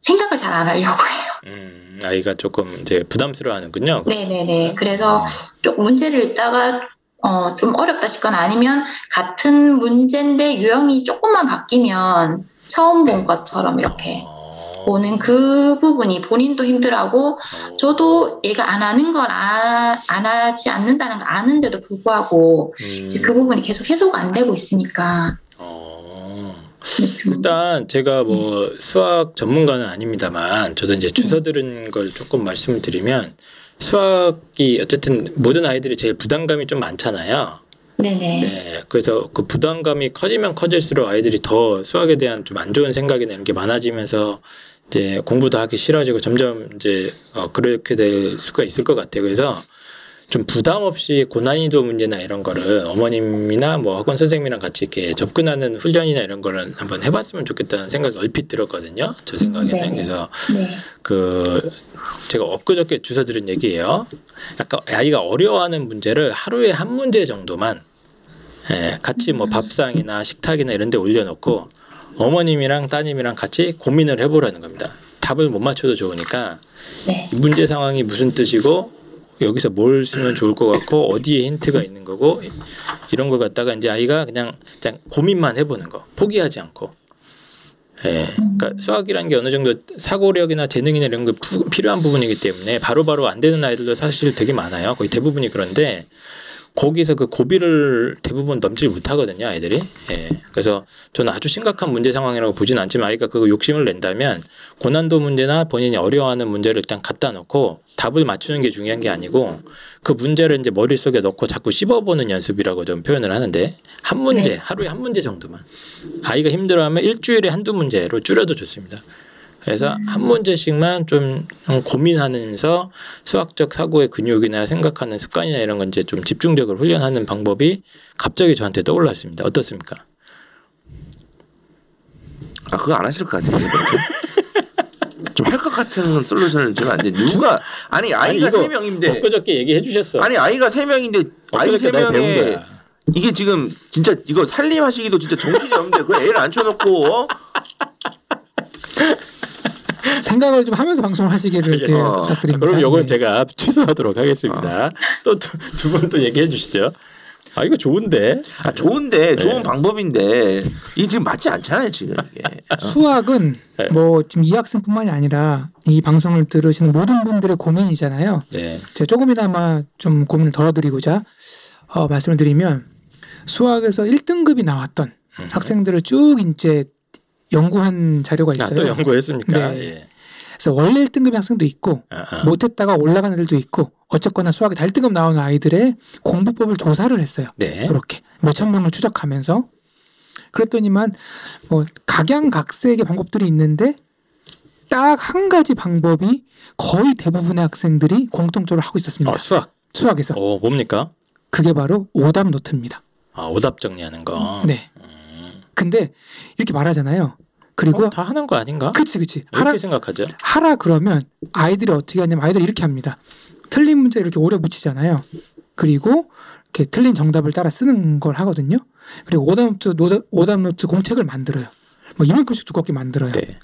Speaker 7: 생각을 잘 안 하려고 해요.
Speaker 3: 음, 아이가 조금 이제 부담스러워하는군요.
Speaker 7: 네네네. 그래서 좀 문제를 읽다가 어, 좀 어렵다 싶거나 아니면 같은 문제인데 유형이 조금만 바뀌면 처음 본 것처럼 이렇게
Speaker 3: 어,
Speaker 7: 보는 그 부분이 본인도 힘들어하고
Speaker 3: 어,
Speaker 7: 저도 얘가 안 하는 걸안 하지 않는다는 걸 아는데도 불구하고
Speaker 3: 음,
Speaker 7: 이제 그 부분이 계속 해소가 안 되고 있으니까.
Speaker 3: 어.
Speaker 7: 좀
Speaker 3: 일단 제가 뭐 수학 전문가는 아닙니다만 저도 이제 주워 들은 걸 조금 말씀을 드리면 수학이 어쨌든 모든 아이들이 제일 부담감이 좀 많잖아요.
Speaker 7: 네네.
Speaker 3: 네, 그래서 그 부담감이 커지면 커질수록 아이들이 더 수학에 대한 좀 안 좋은 생각이나 이런 게 많아지면서 이제 공부도 하기 싫어지고 점점 이제 어, 그렇게 될 수가 있을 것 같아요. 그래서 좀 부담 없이 고난이도 문제나 이런 거를 어머님이나 뭐 학원 선생님이랑 같이 이렇게 접근하는 훈련이나 이런 거를 한번 해봤으면 좋겠다는 생각이 얼핏 들었거든요. 저 생각에는
Speaker 7: 네네.
Speaker 3: 그래서
Speaker 7: 네.
Speaker 3: 그 제가 엊그저께 주워 들은 얘기예요. 약간 아이가 어려워하는 문제를 하루에 한 문제 정도만 예, 같이 뭐 밥상이나 식탁이나 이런 데 올려놓고 어머님이랑 따님이랑 같이 고민을 해보라는 겁니다. 답을 못 맞춰도 좋으니까
Speaker 7: 네.
Speaker 3: 이 문제 상황이 무슨 뜻이고 여기서 뭘 쓰면 좋을 것 같고 어디에 힌트가 있는 거고 이런 거 갖다가 이제 아이가 그냥 그냥 고민만 해보는 거 포기하지 않고 예, 그러니까 수학이라는 게 어느 정도 사고력이나 재능이나 이런 게 푸- 필요한 부분이기 때문에 바로 바로 안 되는 아이들도 사실 되게 많아요. 거의 대부분이 그런데 거기서 그 고비를 대부분 넘지 못하거든요, 아이들이. 예. 그래서 저는 아주 심각한 문제 상황이라고 보진 않지만 아이가 그거 욕심을 낸다면 고난도 문제나 본인이 어려워하는 문제를 일단 갖다 놓고 답을 맞추는 게 중요한 게 아니고 그 문제를 이제 머릿속에 넣고 자꾸 씹어보는 연습이라고 좀 표현을 하는데 한 문제,
Speaker 7: 네.
Speaker 3: 하루에 한 문제 정도만. 아이가 힘들어하면 일주일에 한두 문제로 줄여도 좋습니다. 그래서 한 문제씩만 좀 고민하면서 수학적 사고의 근육이나 생각하는 습관이나 이런 건 이제 좀 집중적으로 훈련하는 방법이 갑자기 저한테 떠올랐습니다. 어떻습니까?
Speaker 2: 아 그거 안 하실 것 같은데 (laughs) 좀할것 같은 솔루션을 주면 안 돼. 누가 아니 아이가 세 명인데
Speaker 3: 엊그저께 얘기해 주셨어.
Speaker 2: 아니 아이가 세 명인데 아이 세 명에. 이게 지금 진짜 이거 살림하시기도 진짜 정신이 없는데 그 애를 앉혀놓고 어?
Speaker 4: 생각을 좀 하면서 방송을 하시기를 이렇게
Speaker 2: 알겠습니다.
Speaker 4: 부탁드립니다.
Speaker 3: 그럼 요건
Speaker 4: 네.
Speaker 3: 제가 취소하도록 하겠습니다. 또두 분 또 얘기해 주시죠. 아 이거 좋은데.
Speaker 2: 아 좋은데 좋은
Speaker 3: 네.
Speaker 2: 방법인데 이게 지금 맞지 않잖아요 지금 이게 어.
Speaker 4: 수학은
Speaker 3: 네.
Speaker 4: 뭐 지금 이 학생뿐만이 아니라 이 방송을 들으시는 모든 분들의 고민이잖아요.
Speaker 3: 네.
Speaker 4: 제가 조금이나마 좀 고민을 덜어드리고자 어, 말씀을 드리면 수학에서 1등급이 나왔던
Speaker 3: 음.
Speaker 4: 학생들을 쭉 이제 연구한 자료가
Speaker 3: 아,
Speaker 4: 있어요.
Speaker 3: 또 연구했습니까?
Speaker 4: 네.
Speaker 3: 예.
Speaker 4: 그래서 원래 1등급의 학생도 있고
Speaker 3: 아, 아.
Speaker 4: 못했다가 올라간 애들도 있고 어쨌거나 수학에 다 1등급 나오는 아이들의 공부법을 조사를 했어요.
Speaker 3: 네.
Speaker 4: 그렇게 몇천 명을 추적하면서 그랬더니만 뭐 각양각색의 방법들이 있는데 딱 한 가지 방법이 거의 대부분의 학생들이 공통적으로 하고 있었습니다.
Speaker 3: 어, 수학.
Speaker 4: 수학에서
Speaker 3: 어 뭡니까?
Speaker 4: 그게 바로 오답 노트입니다.
Speaker 3: 아 오답 정리하는 거.
Speaker 4: 네.
Speaker 3: 음.
Speaker 4: 근데 이렇게 말하잖아요. 그리고
Speaker 3: 어, 다 하는 거 아닌가?
Speaker 4: 그치 그치
Speaker 3: 왜
Speaker 4: 하라
Speaker 3: 이렇게 생각하죠?
Speaker 4: 하라 그러면 아이들이 어떻게 하냐면 아이들이 이렇게 합니다. 틀린 문제 이렇게 오래 붙이잖아요. 그리고 이렇게 틀린 정답을 따라 쓰는 걸 하거든요. 그리고 오답 노트 노자- 오답 노트 공책을 만들어요. 뭐 이만큼씩 두껍게 만들어요.
Speaker 3: 네.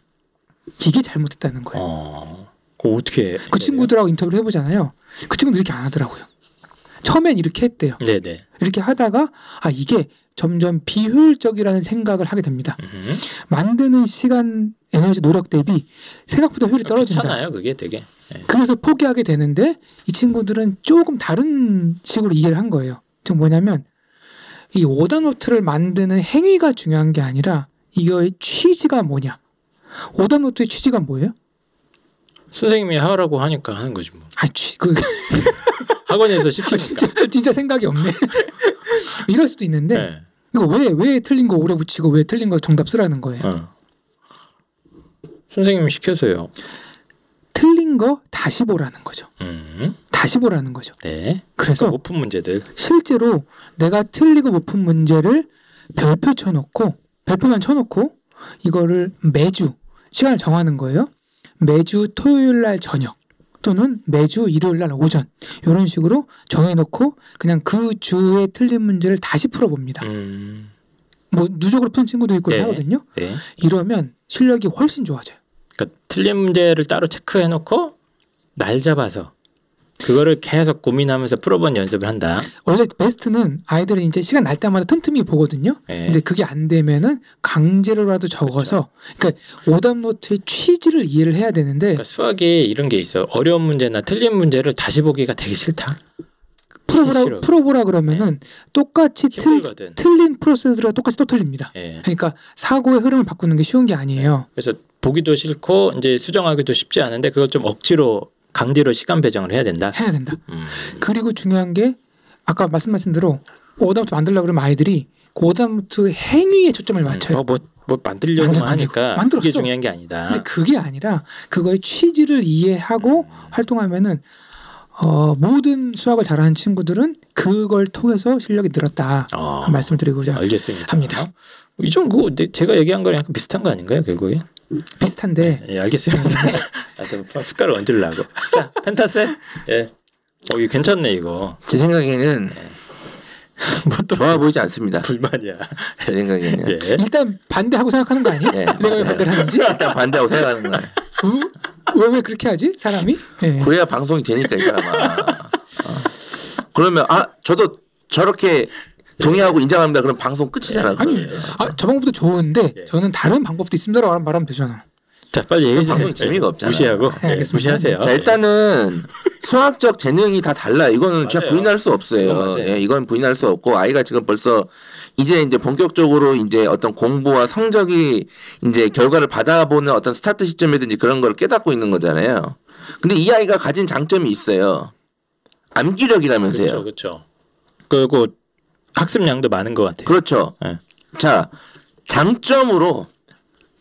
Speaker 4: 이게 잘못됐다는 거예요.
Speaker 3: 어. 어떻게?
Speaker 4: 그 친구들하고 인터뷰를 해보잖아요. 그 친구들 이렇게 안 하더라고요. 처음엔 이렇게 했대요.
Speaker 3: 네네.
Speaker 4: 이렇게 하다가 아 이게 점점 비효율적이라는 생각을 하게 됩니다.
Speaker 3: 음.
Speaker 4: 만드는 시간, 에너지, 노력 대비 생각보다 효율이 떨어진다.
Speaker 3: 귀찮아요, 그게 되게. 네.
Speaker 4: 그래서 포기하게 되는데 이 친구들은 조금 다른 식으로 이해를 한 거예요. 즉 뭐냐면 이 오더 노트를 만드는 행위가 중요한 게 아니라 이거의 취지가 뭐냐? 오답노트의 취지가 뭐예요?
Speaker 3: 선생님이 하라고 하니까 하는 거지 뭐.
Speaker 4: 아, 취, 그
Speaker 3: 학원에서
Speaker 4: 아,
Speaker 3: 시키니까. (laughs)
Speaker 4: 진짜 진짜 생각이 없네. (laughs) 이럴 수도 있는데
Speaker 3: 네.
Speaker 4: 이거 왜 왜 틀린 거 오래 붙이고 왜 틀린 거 정답 쓰라는 거예요?
Speaker 3: 어. 선생님이 시켜서요.
Speaker 4: 틀린 거 다시 보라는 거죠.
Speaker 3: 음.
Speaker 4: 다시 보라는 거죠.
Speaker 3: 네.
Speaker 4: 그래서
Speaker 3: 오픈 문제들.
Speaker 4: 실제로 내가 틀리고 못 푼 문제를 별표 쳐놓고 별표만 쳐놓고 이거를 매주 시간을 정하는 거예요. 매주 토요일 날 저녁 또는 매주 일요일 날 오전 이런 식으로 정해놓고 그냥 그 주에 틀린 문제를 다시 풀어봅니다.
Speaker 3: 음.
Speaker 4: 뭐 누적으로 푸는 친구도 있고
Speaker 3: 네.
Speaker 4: 하거든요.
Speaker 3: 네.
Speaker 4: 이러면 실력이 훨씬 좋아져요.
Speaker 3: 그러니까 틀린 문제를 따로 체크해 놓고 날 잡아서 그거를 계속 고민하면서 풀어본 연습을 한다.
Speaker 4: 원래 베스트는 아이들은 이제 시간 날 때마다 틈틈이 보거든요.
Speaker 3: 네.
Speaker 4: 근데 그게 안 되면은 강제로라도 적어서 그러니까 오답 노트의 취지를 이해를 해야 되는데
Speaker 3: 그러니까 수학에 이런 게 있어. 어려운 문제나 틀린 문제를 다시 보기가 되게 싫다.
Speaker 4: 풀어보라. 풀어보라 그러면은 똑같이 틀,
Speaker 3: 힘들거든.
Speaker 4: 틀린 프로세스가 똑같이 또 틀립니다.
Speaker 3: 예.
Speaker 4: 그러니까 사고의 흐름을 바꾸는 게 쉬운 게 아니에요.
Speaker 3: 그래서 보기도 싫고 이제 수정하기도 쉽지 않은데 그걸 좀 억지로 강제로 시간 배정을 해야 된다.
Speaker 4: 해야 된다.
Speaker 3: 음.
Speaker 4: 그리고 중요한 게 아까 말씀하신 대로 오답 노트 만들려고 그러면 아이들이 그 오답 노트 행위에 초점을 맞춰요.
Speaker 3: 뭐, 뭐, 뭐 만들려고
Speaker 4: 만들-
Speaker 3: 하니까
Speaker 4: 만들었어.
Speaker 3: 그게 중요한 게 아니다.
Speaker 4: 근데 그게 아니라 그거의 취지를 이해하고 활동하면은 어, 모든 수학을 잘하는 친구들은 그걸 통해서 실력이 늘었다
Speaker 3: 어,
Speaker 4: 말씀을 드리고자
Speaker 3: 알겠습니다.
Speaker 4: 합니다.
Speaker 3: 이좀 내- 제가 얘기한 거랑 약간 비슷한 거 아닌가요, 결국에?
Speaker 4: 비슷한데
Speaker 3: 예, 알겠습니다. (laughs) 하여튼 숟가락 얹으려고. 자, 펜타세. 예. 어, 이거 괜찮네 이거.
Speaker 2: 제 생각에는 (laughs)
Speaker 3: 뭐 또
Speaker 2: 좋아 보이지 않습니다.
Speaker 3: 불만이야.
Speaker 2: 제 생각에는.
Speaker 3: 예.
Speaker 4: 일단 반대하고 생각하는 거 아니에요?
Speaker 2: 예,
Speaker 4: 내가 왜
Speaker 2: 맞아요.
Speaker 4: 반대를 하는지
Speaker 2: 일단 반대하고 생각하는 거야.
Speaker 4: 왜왜 그렇게 하지 사람이? 예.
Speaker 2: 그래야 방송이 되니까 이 사람아. 어. 그러면 아 저도 저렇게 동의하고 인정합니다. 그럼 방송 끝이잖아.
Speaker 4: 아니. 아, 저 방법도 좋은데
Speaker 3: 예.
Speaker 4: 저는 다른 방법도 있습니다라고 말하면 되잖아.
Speaker 3: 자, 빨리 얘기해 주세요.
Speaker 2: 방송이 재미가 없잖아.
Speaker 3: 무시하고.
Speaker 4: 네,
Speaker 3: 예. 무시하세요.
Speaker 2: 자 일단은 (laughs) 수학적 재능이 다 달라. 이거는
Speaker 3: 맞아요.
Speaker 2: 부인할 수 없어요. 예, 이건 부인할 수 없고 아이가 지금 벌써 이제 이제 본격적으로 이제 어떤 공부와 성적이 이제 결과를 받아보는 어떤 스타트 시점이든지 그런 걸 깨닫고 있는 거잖아요. 근데 이 아이가 가진 장점이 있어요. 암기력이라면서요.
Speaker 3: 그렇죠, 그렇죠. 그리고 학습량도 많은 것 같아요.
Speaker 2: 그렇죠.
Speaker 3: 예.
Speaker 2: 자, 장점으로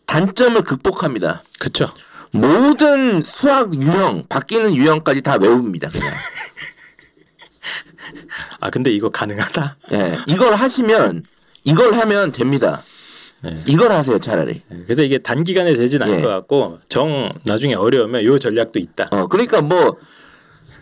Speaker 2: 단점을 극복합니다.
Speaker 3: 그렇죠.
Speaker 2: 모든 수학 유형, 바뀌는 유형까지 다 외웁니다. 그냥.
Speaker 3: 아, 근데 이거 가능하다.
Speaker 2: 예. 이걸 하시면, 이걸 하면 됩니다.
Speaker 3: 예.
Speaker 2: 이걸 하세요, 차라리.
Speaker 3: 예, 그래서 이게 단기간에 되진 않을
Speaker 2: 예.
Speaker 3: 것 같고 정 나중에 어려우면 요 전략도 있다.
Speaker 2: 어, 그러니까 뭐,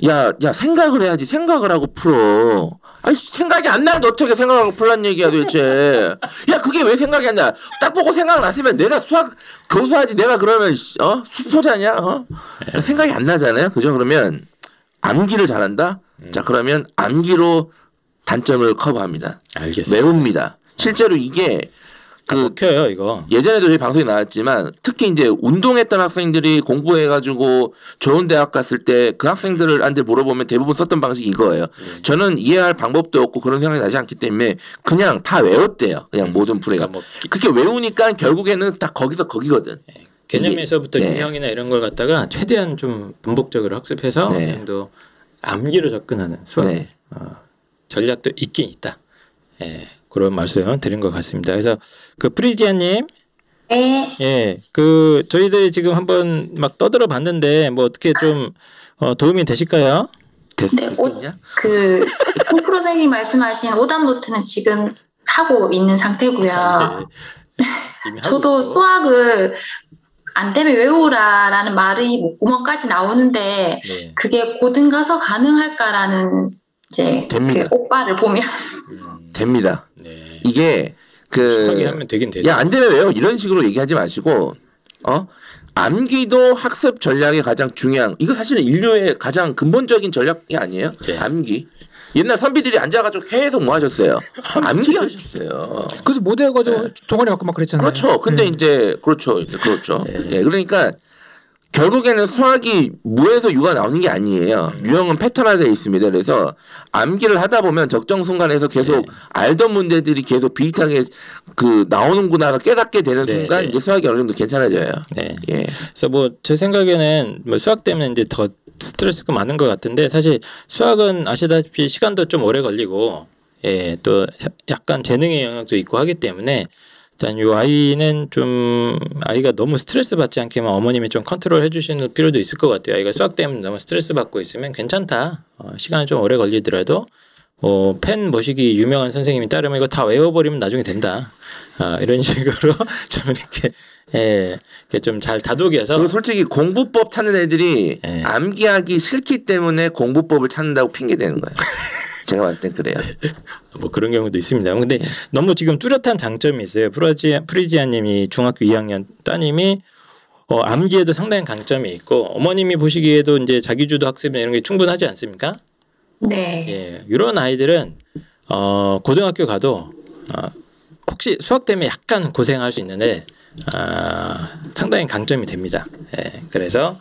Speaker 2: 야, 야, 생각을 해야지. 생각을 하고 풀어. 아니, 생각이 안 나는데 어떻게 생각하고 풀란 얘기야, 도대체. 야, 그게 왜 생각이 안 나? 딱 보고 생각났으면 내가 수학 교수하지. 내가 그러면, 어? 수소자냐? 어? 그러니까 생각이 안 나잖아요. 그죠? 그러면 암기를 잘한다? 자, 그러면 암기로 단점을 커버합니다.
Speaker 3: 알겠습니다.
Speaker 2: 외웁니다. 실제로 이게
Speaker 3: 다
Speaker 2: 그
Speaker 3: 먹혀요 이거.
Speaker 2: 예전에도 저희 방송에 나왔지만 특히 이제 운동했던 학생들이 공부해가지고 좋은 대학 갔을 때 그 학생들한테 물어보면 대부분 썼던 방식이 이거예요.
Speaker 3: 음.
Speaker 2: 저는 이해할 방법도 없고 그런 생각이 나지 않기 때문에 그냥 다 외웠대요. 그냥 모든 풀이가.
Speaker 3: 그러니까 뭐 기-
Speaker 2: 그렇게 외우니까 결국에는 딱 거기서 거기거든.
Speaker 3: 개념에서부터
Speaker 2: 네.
Speaker 3: 유형이나 이런 걸 갖다가 최대한 좀 반복적으로 학습해서
Speaker 2: 네.
Speaker 3: 어느 정도 암기로 접근하는 수학
Speaker 2: 네.
Speaker 3: 어, 전략도 있긴 있다. 예, 그런 말씀 드린 것 같습니다. 그래서 그 프리지아님,
Speaker 7: 네.
Speaker 3: 예, 그 저희들 지금 한번 막 떠들어 봤는데 뭐 어떻게 좀 어, 도움이 되실까요?
Speaker 2: 됐,
Speaker 7: 네, 옷-
Speaker 2: 됐냐?
Speaker 7: 그 홍프로 선생님 말씀하신 오답 노트는 지금 하고 있는 상태고요.
Speaker 3: 네. 이미 하고
Speaker 7: 저도
Speaker 3: 있고.
Speaker 7: 수학을 안 되면 외우라라는 말이 목구멍까지 나오는데
Speaker 3: 네.
Speaker 7: 그게 고등 가서 가능할까라는 이제
Speaker 2: 됩니다.
Speaker 7: 그 오빠를 보면
Speaker 3: 음,
Speaker 2: 됩니다.
Speaker 3: 네.
Speaker 2: 이게 그
Speaker 3: 하면 되긴 되죠.
Speaker 2: 야안 되면 왜요? 이런 식으로 얘기하지 마시고 어 암기도 학습 전략의 가장 중요한 이거 사실은 인류의 가장 근본적인 전략이 아니에요?
Speaker 3: 네.
Speaker 2: 암기. 옛날 선비들이 앉아가지고 계속 뭐 하셨어요? (laughs) 암기 하셨어요.
Speaker 4: 그래서 못 외워가지고 종아리 갖고 막 그랬잖아요.
Speaker 2: 그렇죠. 근데
Speaker 4: 네.
Speaker 2: 이제 그렇죠. 이제 그렇죠.
Speaker 3: 네.
Speaker 2: 예, 그러니까 결국에는 수학이 무에서 유가 나오는 게 아니에요.
Speaker 3: 음.
Speaker 2: 유형은 패턴화되어 있습니다. 그래서 암기를 하다 보면 적정 순간에서 계속
Speaker 3: 네.
Speaker 2: 알던 문제들이 계속 비슷하게 그 나오는구나가 깨닫게 되는
Speaker 3: 네,
Speaker 2: 순간
Speaker 3: 네.
Speaker 2: 이제 수학이 어느 정도 괜찮아져요.
Speaker 3: 네.
Speaker 2: 예.
Speaker 3: 그래서 뭐 제 생각에는 뭐 수학 때문에 이제 더 스트레스가 많은 것 같은데 사실 수학은 아시다시피 시간도 좀 오래 걸리고 예, 또 약간 재능의 영역도 있고 하기 때문에 일단 이 아이는 좀 아이가 너무 스트레스 받지 않게만 어머님이 좀 컨트롤 해주시는 필요도 있을 것 같아요. 아이가 수학 때문에 너무 스트레스 받고 있으면 괜찮다. 어, 시간이 좀 오래 걸리더라도 어, 펜 머시기 유명한 선생님이 따르면 이거 다 외워버리면 나중에 된다. 아, 이런 (laughs) 식으로 (laughs) 좀 이렇게 예, 좀잘 다독여서
Speaker 2: 그리고 솔직히 공부법 찾는 애들이
Speaker 3: 예.
Speaker 2: 암기하기 싫기 때문에 공부법을 찾는다고 핑계 대는 거예요. (laughs) 제가 봤을 땐 그래요. (laughs)
Speaker 3: 뭐 그런 경우도 있습니다. 근데 너무 지금 뚜렷한 장점이 있어요. 프라지아, 프리지아님이 중학교 2학년 따님이 어, 암기에도 상당한 강점이 있고 어머님이 보시기에도 이제 자기주도 학습이나 이런 게 충분하지 않습니까?
Speaker 7: 네.
Speaker 3: 예, 이런 아이들은 어, 고등학교 가도 어, 혹시 수학 때문에 약간 고생할 수 있는데 아, 상당히 강점이 됩니다. 예, 그래서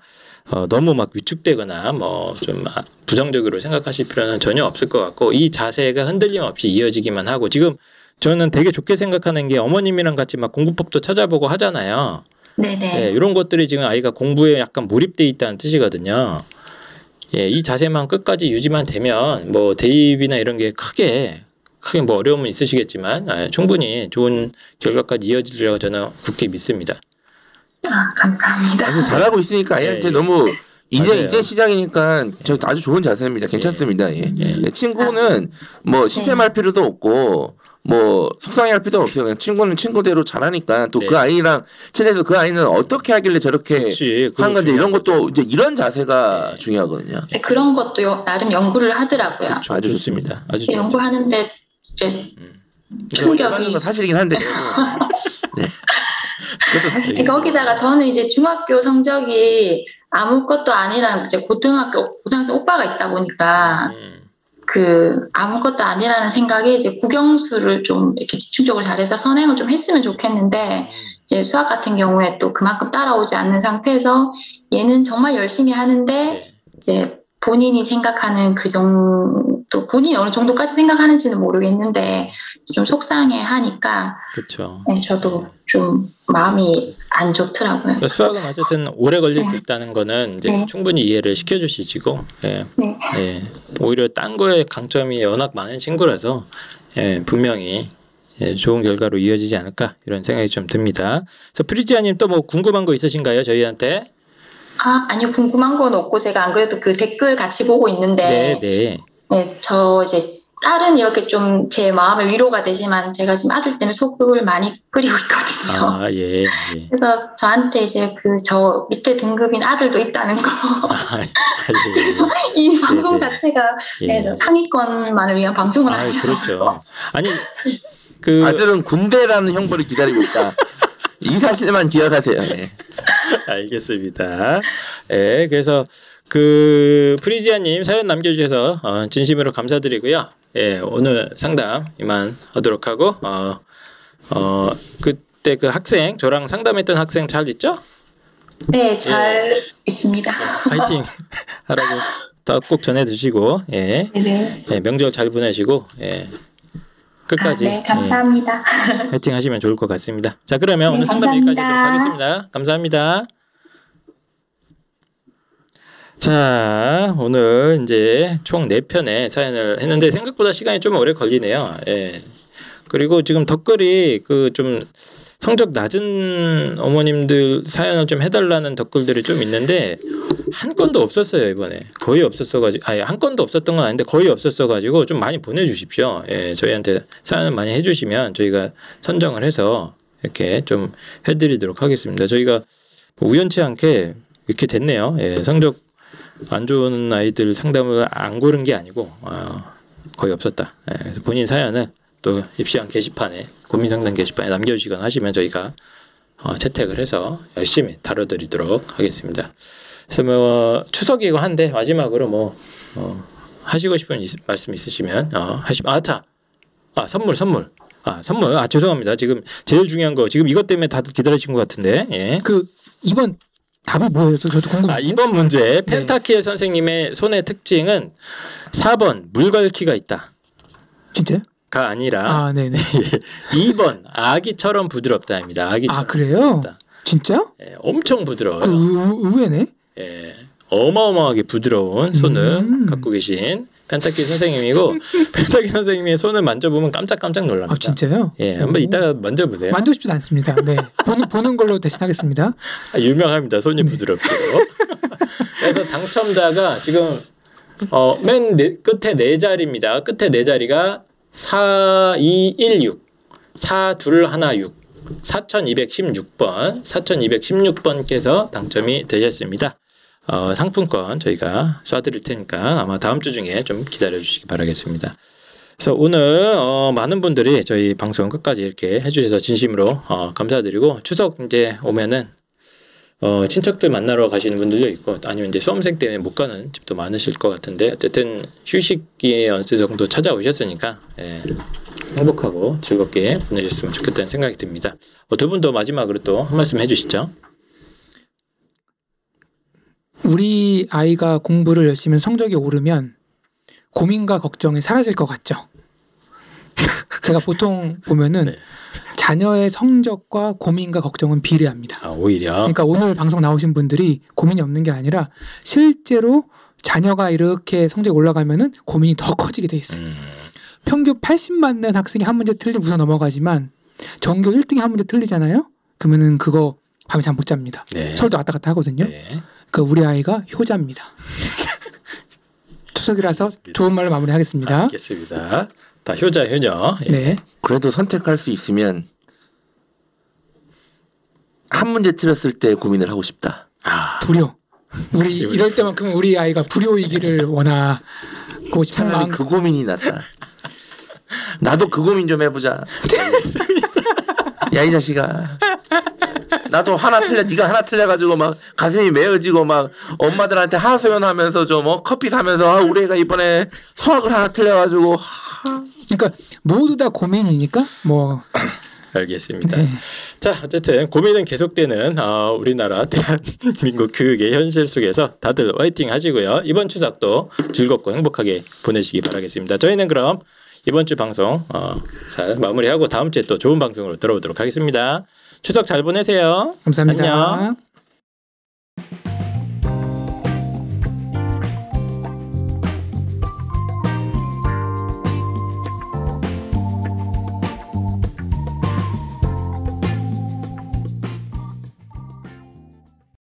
Speaker 3: 어, 너무 막 위축되거나 뭐 좀 부정적으로 생각하실 필요는 전혀 없을 것 같고 이 자세가 흔들림 없이 이어지기만 하고 지금 저는 되게 좋게 생각하는 게 어머님이랑 같이 막 공부법도 찾아보고 하잖아요.
Speaker 7: 네네.
Speaker 3: 예, 이런 것들이 지금 아이가 공부에 약간 몰입돼 있다는 뜻이거든요. 예, 이 자세만 끝까지 유지만 되면 뭐 대입이나 이런 게 크게 크게 뭐 어려움은 있으시겠지만 아, 충분히 좋은 결과까지 이어지리라고 저는 굳게 믿습니다.
Speaker 7: 아, 감사합니다.
Speaker 2: 아니, 잘하고 있으니까 아이한테
Speaker 3: 예, 예.
Speaker 2: 너무 이제
Speaker 3: 맞아요.
Speaker 2: 이제 시작이니까 저 아주 좋은 자세입니다. 괜찮습니다. 예.
Speaker 3: 예.
Speaker 2: 예, 친구는 뭐 시샘할 필요도 없고 뭐 속상해할 필요도 없어요. 그냥 친구는 친구대로 잘하니까 또그
Speaker 3: 네.
Speaker 2: 아이랑 친해서 그 아이는 어떻게 하길래 저렇게 한 건데 이런 것도 이제 이런 자세가
Speaker 3: 네.
Speaker 2: 중요하거든요.
Speaker 7: 네, 그런 것도 요- 나름 연구를 하더라고요.
Speaker 3: 거죠.
Speaker 2: 아주
Speaker 3: 좋습니다. 아주 좋
Speaker 7: 연구하는데 이제
Speaker 3: 음.
Speaker 7: 충격이.
Speaker 2: 사실이긴 한데. (laughs) 네. 사실.
Speaker 7: 거기다가 저는 이제 중학교 성적이 아무것도 아니라는 이제 고등학교 고등학생 오빠가 있다 보니까
Speaker 3: 음.
Speaker 7: 그 아무것도 아니라는 생각에 이제 국영수를 좀 이렇게 집중적으로 잘해서 선행을 좀 했으면 좋겠는데 이제 수학 같은 경우에 또 그만큼 따라오지 않는 상태에서 얘는 정말 열심히 하는데
Speaker 3: 네.
Speaker 7: 이제 본인이 생각하는 그 정도 본인이 어느 정도까지 생각하는지는 모르겠는데 좀 속상해 하니까
Speaker 3: 그렇죠.
Speaker 7: 네, 저도 좀 마음이 안 좋더라고요.
Speaker 3: 그러니까 수학은 어쨌든 오래 걸릴 수 있다는 거는 이제
Speaker 7: 네.
Speaker 3: 충분히 이해를 시켜주시고 예.
Speaker 7: 네.
Speaker 3: 예. 오히려 딴 거에 강점이 워낙 많은 친구라서 예, 분명히 예, 좋은 결과로 이어지지 않을까 이런 생각이 좀 듭니다. 그래서 프리지아님 또 뭐 궁금한 거 있으신가요 저희한테?
Speaker 7: 아, 아니요, 궁금한 건 없고, 제가 안 그래도 그 댓글 같이 보고 있는데,
Speaker 3: 네, 네.
Speaker 7: 네, 저 이제 딸은 이렇게 좀 제 마음의 위로가 되지만, 제가 지금 아들 때문에 속을 많이 끓이고 있거든요.
Speaker 3: 아, 예, 예.
Speaker 7: 그래서 저한테 이제 그 저 밑에 등급인 아들도 있다는 거.
Speaker 3: 아, 예,
Speaker 7: 그래서 이 방송
Speaker 3: 네.
Speaker 7: 자체가
Speaker 3: 예.
Speaker 7: 네, 상위권만을 위한 방송은
Speaker 3: 아,
Speaker 7: 아니에요.
Speaker 3: 그렇죠. 아니 (laughs) 그
Speaker 2: 아들은 군대라는 형벌을 기다리고 있다. 이 사실만 기억하세요. 예. (laughs)
Speaker 3: 알겠습니다. 예, 그래서 그 프리지아님 사연 남겨주셔서 어, 진심으로 감사드리고요. 예, 오늘 상담 이만 하도록 하고 어, 어 그때 그 학생 저랑 상담했던 학생 잘 있죠?
Speaker 7: 네, 잘 있습니다.
Speaker 3: 파이팅 (laughs) 하라고 더꼭 전해주시고 예,
Speaker 7: 네네.
Speaker 3: 예, 명절 잘 보내시고 예, 끝까지
Speaker 7: 아, 네, 감사합니다.
Speaker 3: 예, 파이팅 하시면 좋을 것 같습니다. 자 그러면
Speaker 7: 네,
Speaker 3: 오늘 상담 여기까지. 하겠습니다. 감사합니다. 자, 오늘 이제 총 4편의 사연을 했는데 생각보다 시간이 좀 오래 걸리네요. 예. 그리고 지금 덧글이 그 좀 성적 낮은 어머님들 사연을 좀 해달라는 덧글들이 좀 있는데 한 건도 없었어요 이번에 거의 없었어가지고 아니 한 건도 없었던 건 아닌데 거의 없었어가지고 좀 많이 보내주십시오. 예, 저희한테 사연을 많이 해주시면 저희가 선정을 해서 이렇게 좀 해드리도록 하겠습니다. 저희가 우연치 않게 이렇게 됐네요. 예, 성적 안 좋은 아이들 상담을 안 고른 게 아니고 어, 거의 없었다. 예, 그래서 본인 사연을 또 입시왕 게시판에 고민 상담 게시판에 남겨주시거나 하시면 저희가 어, 채택을 해서 열심히 다뤄드리도록 하겠습니다. 그래서 뭐 추석이고 한데 마지막으로 뭐 어, 하시고 싶은 있- 말씀 있으시면 어, 하시 아타 아 선물 선물 아 선물 아 죄송합니다 지금 제일 중요한 거 지금 이것 때문에 다들 기다리신 것 같은데 예.
Speaker 4: 그 이번 답이 뭐예요? 저- 저도 궁금해요.
Speaker 3: 아, 이번 문제 펜타킬 선생님의 손의 특징은 4번 물 걸기가 있다.
Speaker 4: 진짜요?
Speaker 3: 가 아니라
Speaker 4: 아, 네네. (laughs)
Speaker 3: 2번 아기처럼 부드럽다입니다. 아기처럼
Speaker 4: 아, 그래요?
Speaker 3: 부드럽다.
Speaker 4: 진짜?
Speaker 3: 예, 엄청 부드러워요.
Speaker 4: 그 의- 의외네.
Speaker 3: 예, 어마어마하게 부드러운 손을
Speaker 4: 음.
Speaker 3: 갖고 계신 펜타킬 선생님이고 (laughs) 펜타킬 선생님의 손을 만져보면 깜짝깜짝 놀랍니다.
Speaker 4: 아, 진짜요?
Speaker 3: 예, 한번 이따가 만져보세요.
Speaker 4: 만지고 싶지도 않습니다. 네. 보는, 보는 걸로 대신하겠습니다.
Speaker 3: 아, 유명합니다. 손이
Speaker 4: 네.
Speaker 3: 부드럽고. (laughs) 그래서 당첨자가 지금 어, 맨 네- 끝에 네 자리입니다. 끝에 네 자리가 4, 2, 1, 6, 4, 2, 1, 6, 4216번, 4216번께서 당첨이 되셨습니다. 어, 상품권 저희가 쏴드릴 테니까 아마 다음 주 중에 좀 기다려 주시기 바라겠습니다. 그래서 오늘 어, 많은 분들이 저희 방송 끝까지 이렇게 해주셔서 진심으로 어, 감사드리고 추석 이제 오면은 어, 친척들 만나러 가시는 분들도 있고 아니면 이제 수험생 때문에 못 가는 집도 많으실 것 같은데 어쨌든 휴식기에 어느 정도 찾아오셨으니까 예, 행복하고 즐겁게 보내셨으면 좋겠다는 생각이 듭니다. 어, 두 분도 마지막으로 또 한 말씀 해주시죠.
Speaker 4: 우리 아이가 공부를 열심히 성적이 오르면 고민과 걱정이 사라질 것 같죠. (laughs) 제가 보통 보면은
Speaker 3: 네.
Speaker 4: 자녀의 성적과 고민과 걱정은 비례합니다.
Speaker 3: 아, 오히려
Speaker 4: 그러니까 오늘 방송 나오신 분들이 고민이 없는 게 아니라 실제로 자녀가 이렇게 성적이 올라가면은 고민이 더 커지게 돼 있어요.
Speaker 3: 음,
Speaker 4: 평균 80 맞는 학생이 한 문제 틀리면 우선 넘어가지만 전교 1등이 한 문제 틀리잖아요. 그러면은 그거 밤에 잠 못 잡니다.
Speaker 3: 네.
Speaker 4: 서울도 왔다 갔다 하거든요.
Speaker 3: 네.
Speaker 4: 그 우리 아이가 효자입니다. (laughs) 추석이라서 좋은 말로 마무리하겠습니다.
Speaker 3: 알겠습니다. 다 효자 효녀. 예.
Speaker 4: 네.
Speaker 2: 그래도 선택할 수 있으면 한 문제 틀렸을 때 고민을 하고 싶다.
Speaker 3: 아,
Speaker 4: 불효. (laughs) 우리 이럴 때만큼 우리 아이가 불효이기를 (laughs) 원하고 싶은
Speaker 2: 차라리
Speaker 4: 마음.
Speaker 2: 그 고민이 낫다. 나도 그 고민 좀 해보자. (laughs) 야 이 자식아. 나도 하나 틀려, 네가 하나 틀려가지고 막 가슴이 메어지고 막 엄마들한테 하소연하면서 좀 어, 커피 사면서 아, 우리 애가 이번에 수학을 하나 틀려가지고 하,
Speaker 4: 그러니까 모두 다 고민이니까 뭐 (clears throat)
Speaker 3: 알겠습니다.
Speaker 4: 네.
Speaker 3: 자, 어쨌든 고민은 계속되는 어, 우리나라 (laughs) 대한민국 교육의 현실 속에서 다들 화이팅 하시고요. 이번 추석도 즐겁고 행복하게 보내시기 바라겠습니다. 저희는 그럼 이번 주 방송 어, 잘 마무리하고 다음 주에 또 좋은 방송으로 돌아오도록 하겠습니다. 추석 잘 보내세요.
Speaker 4: 감사합니다.
Speaker 3: 안녕.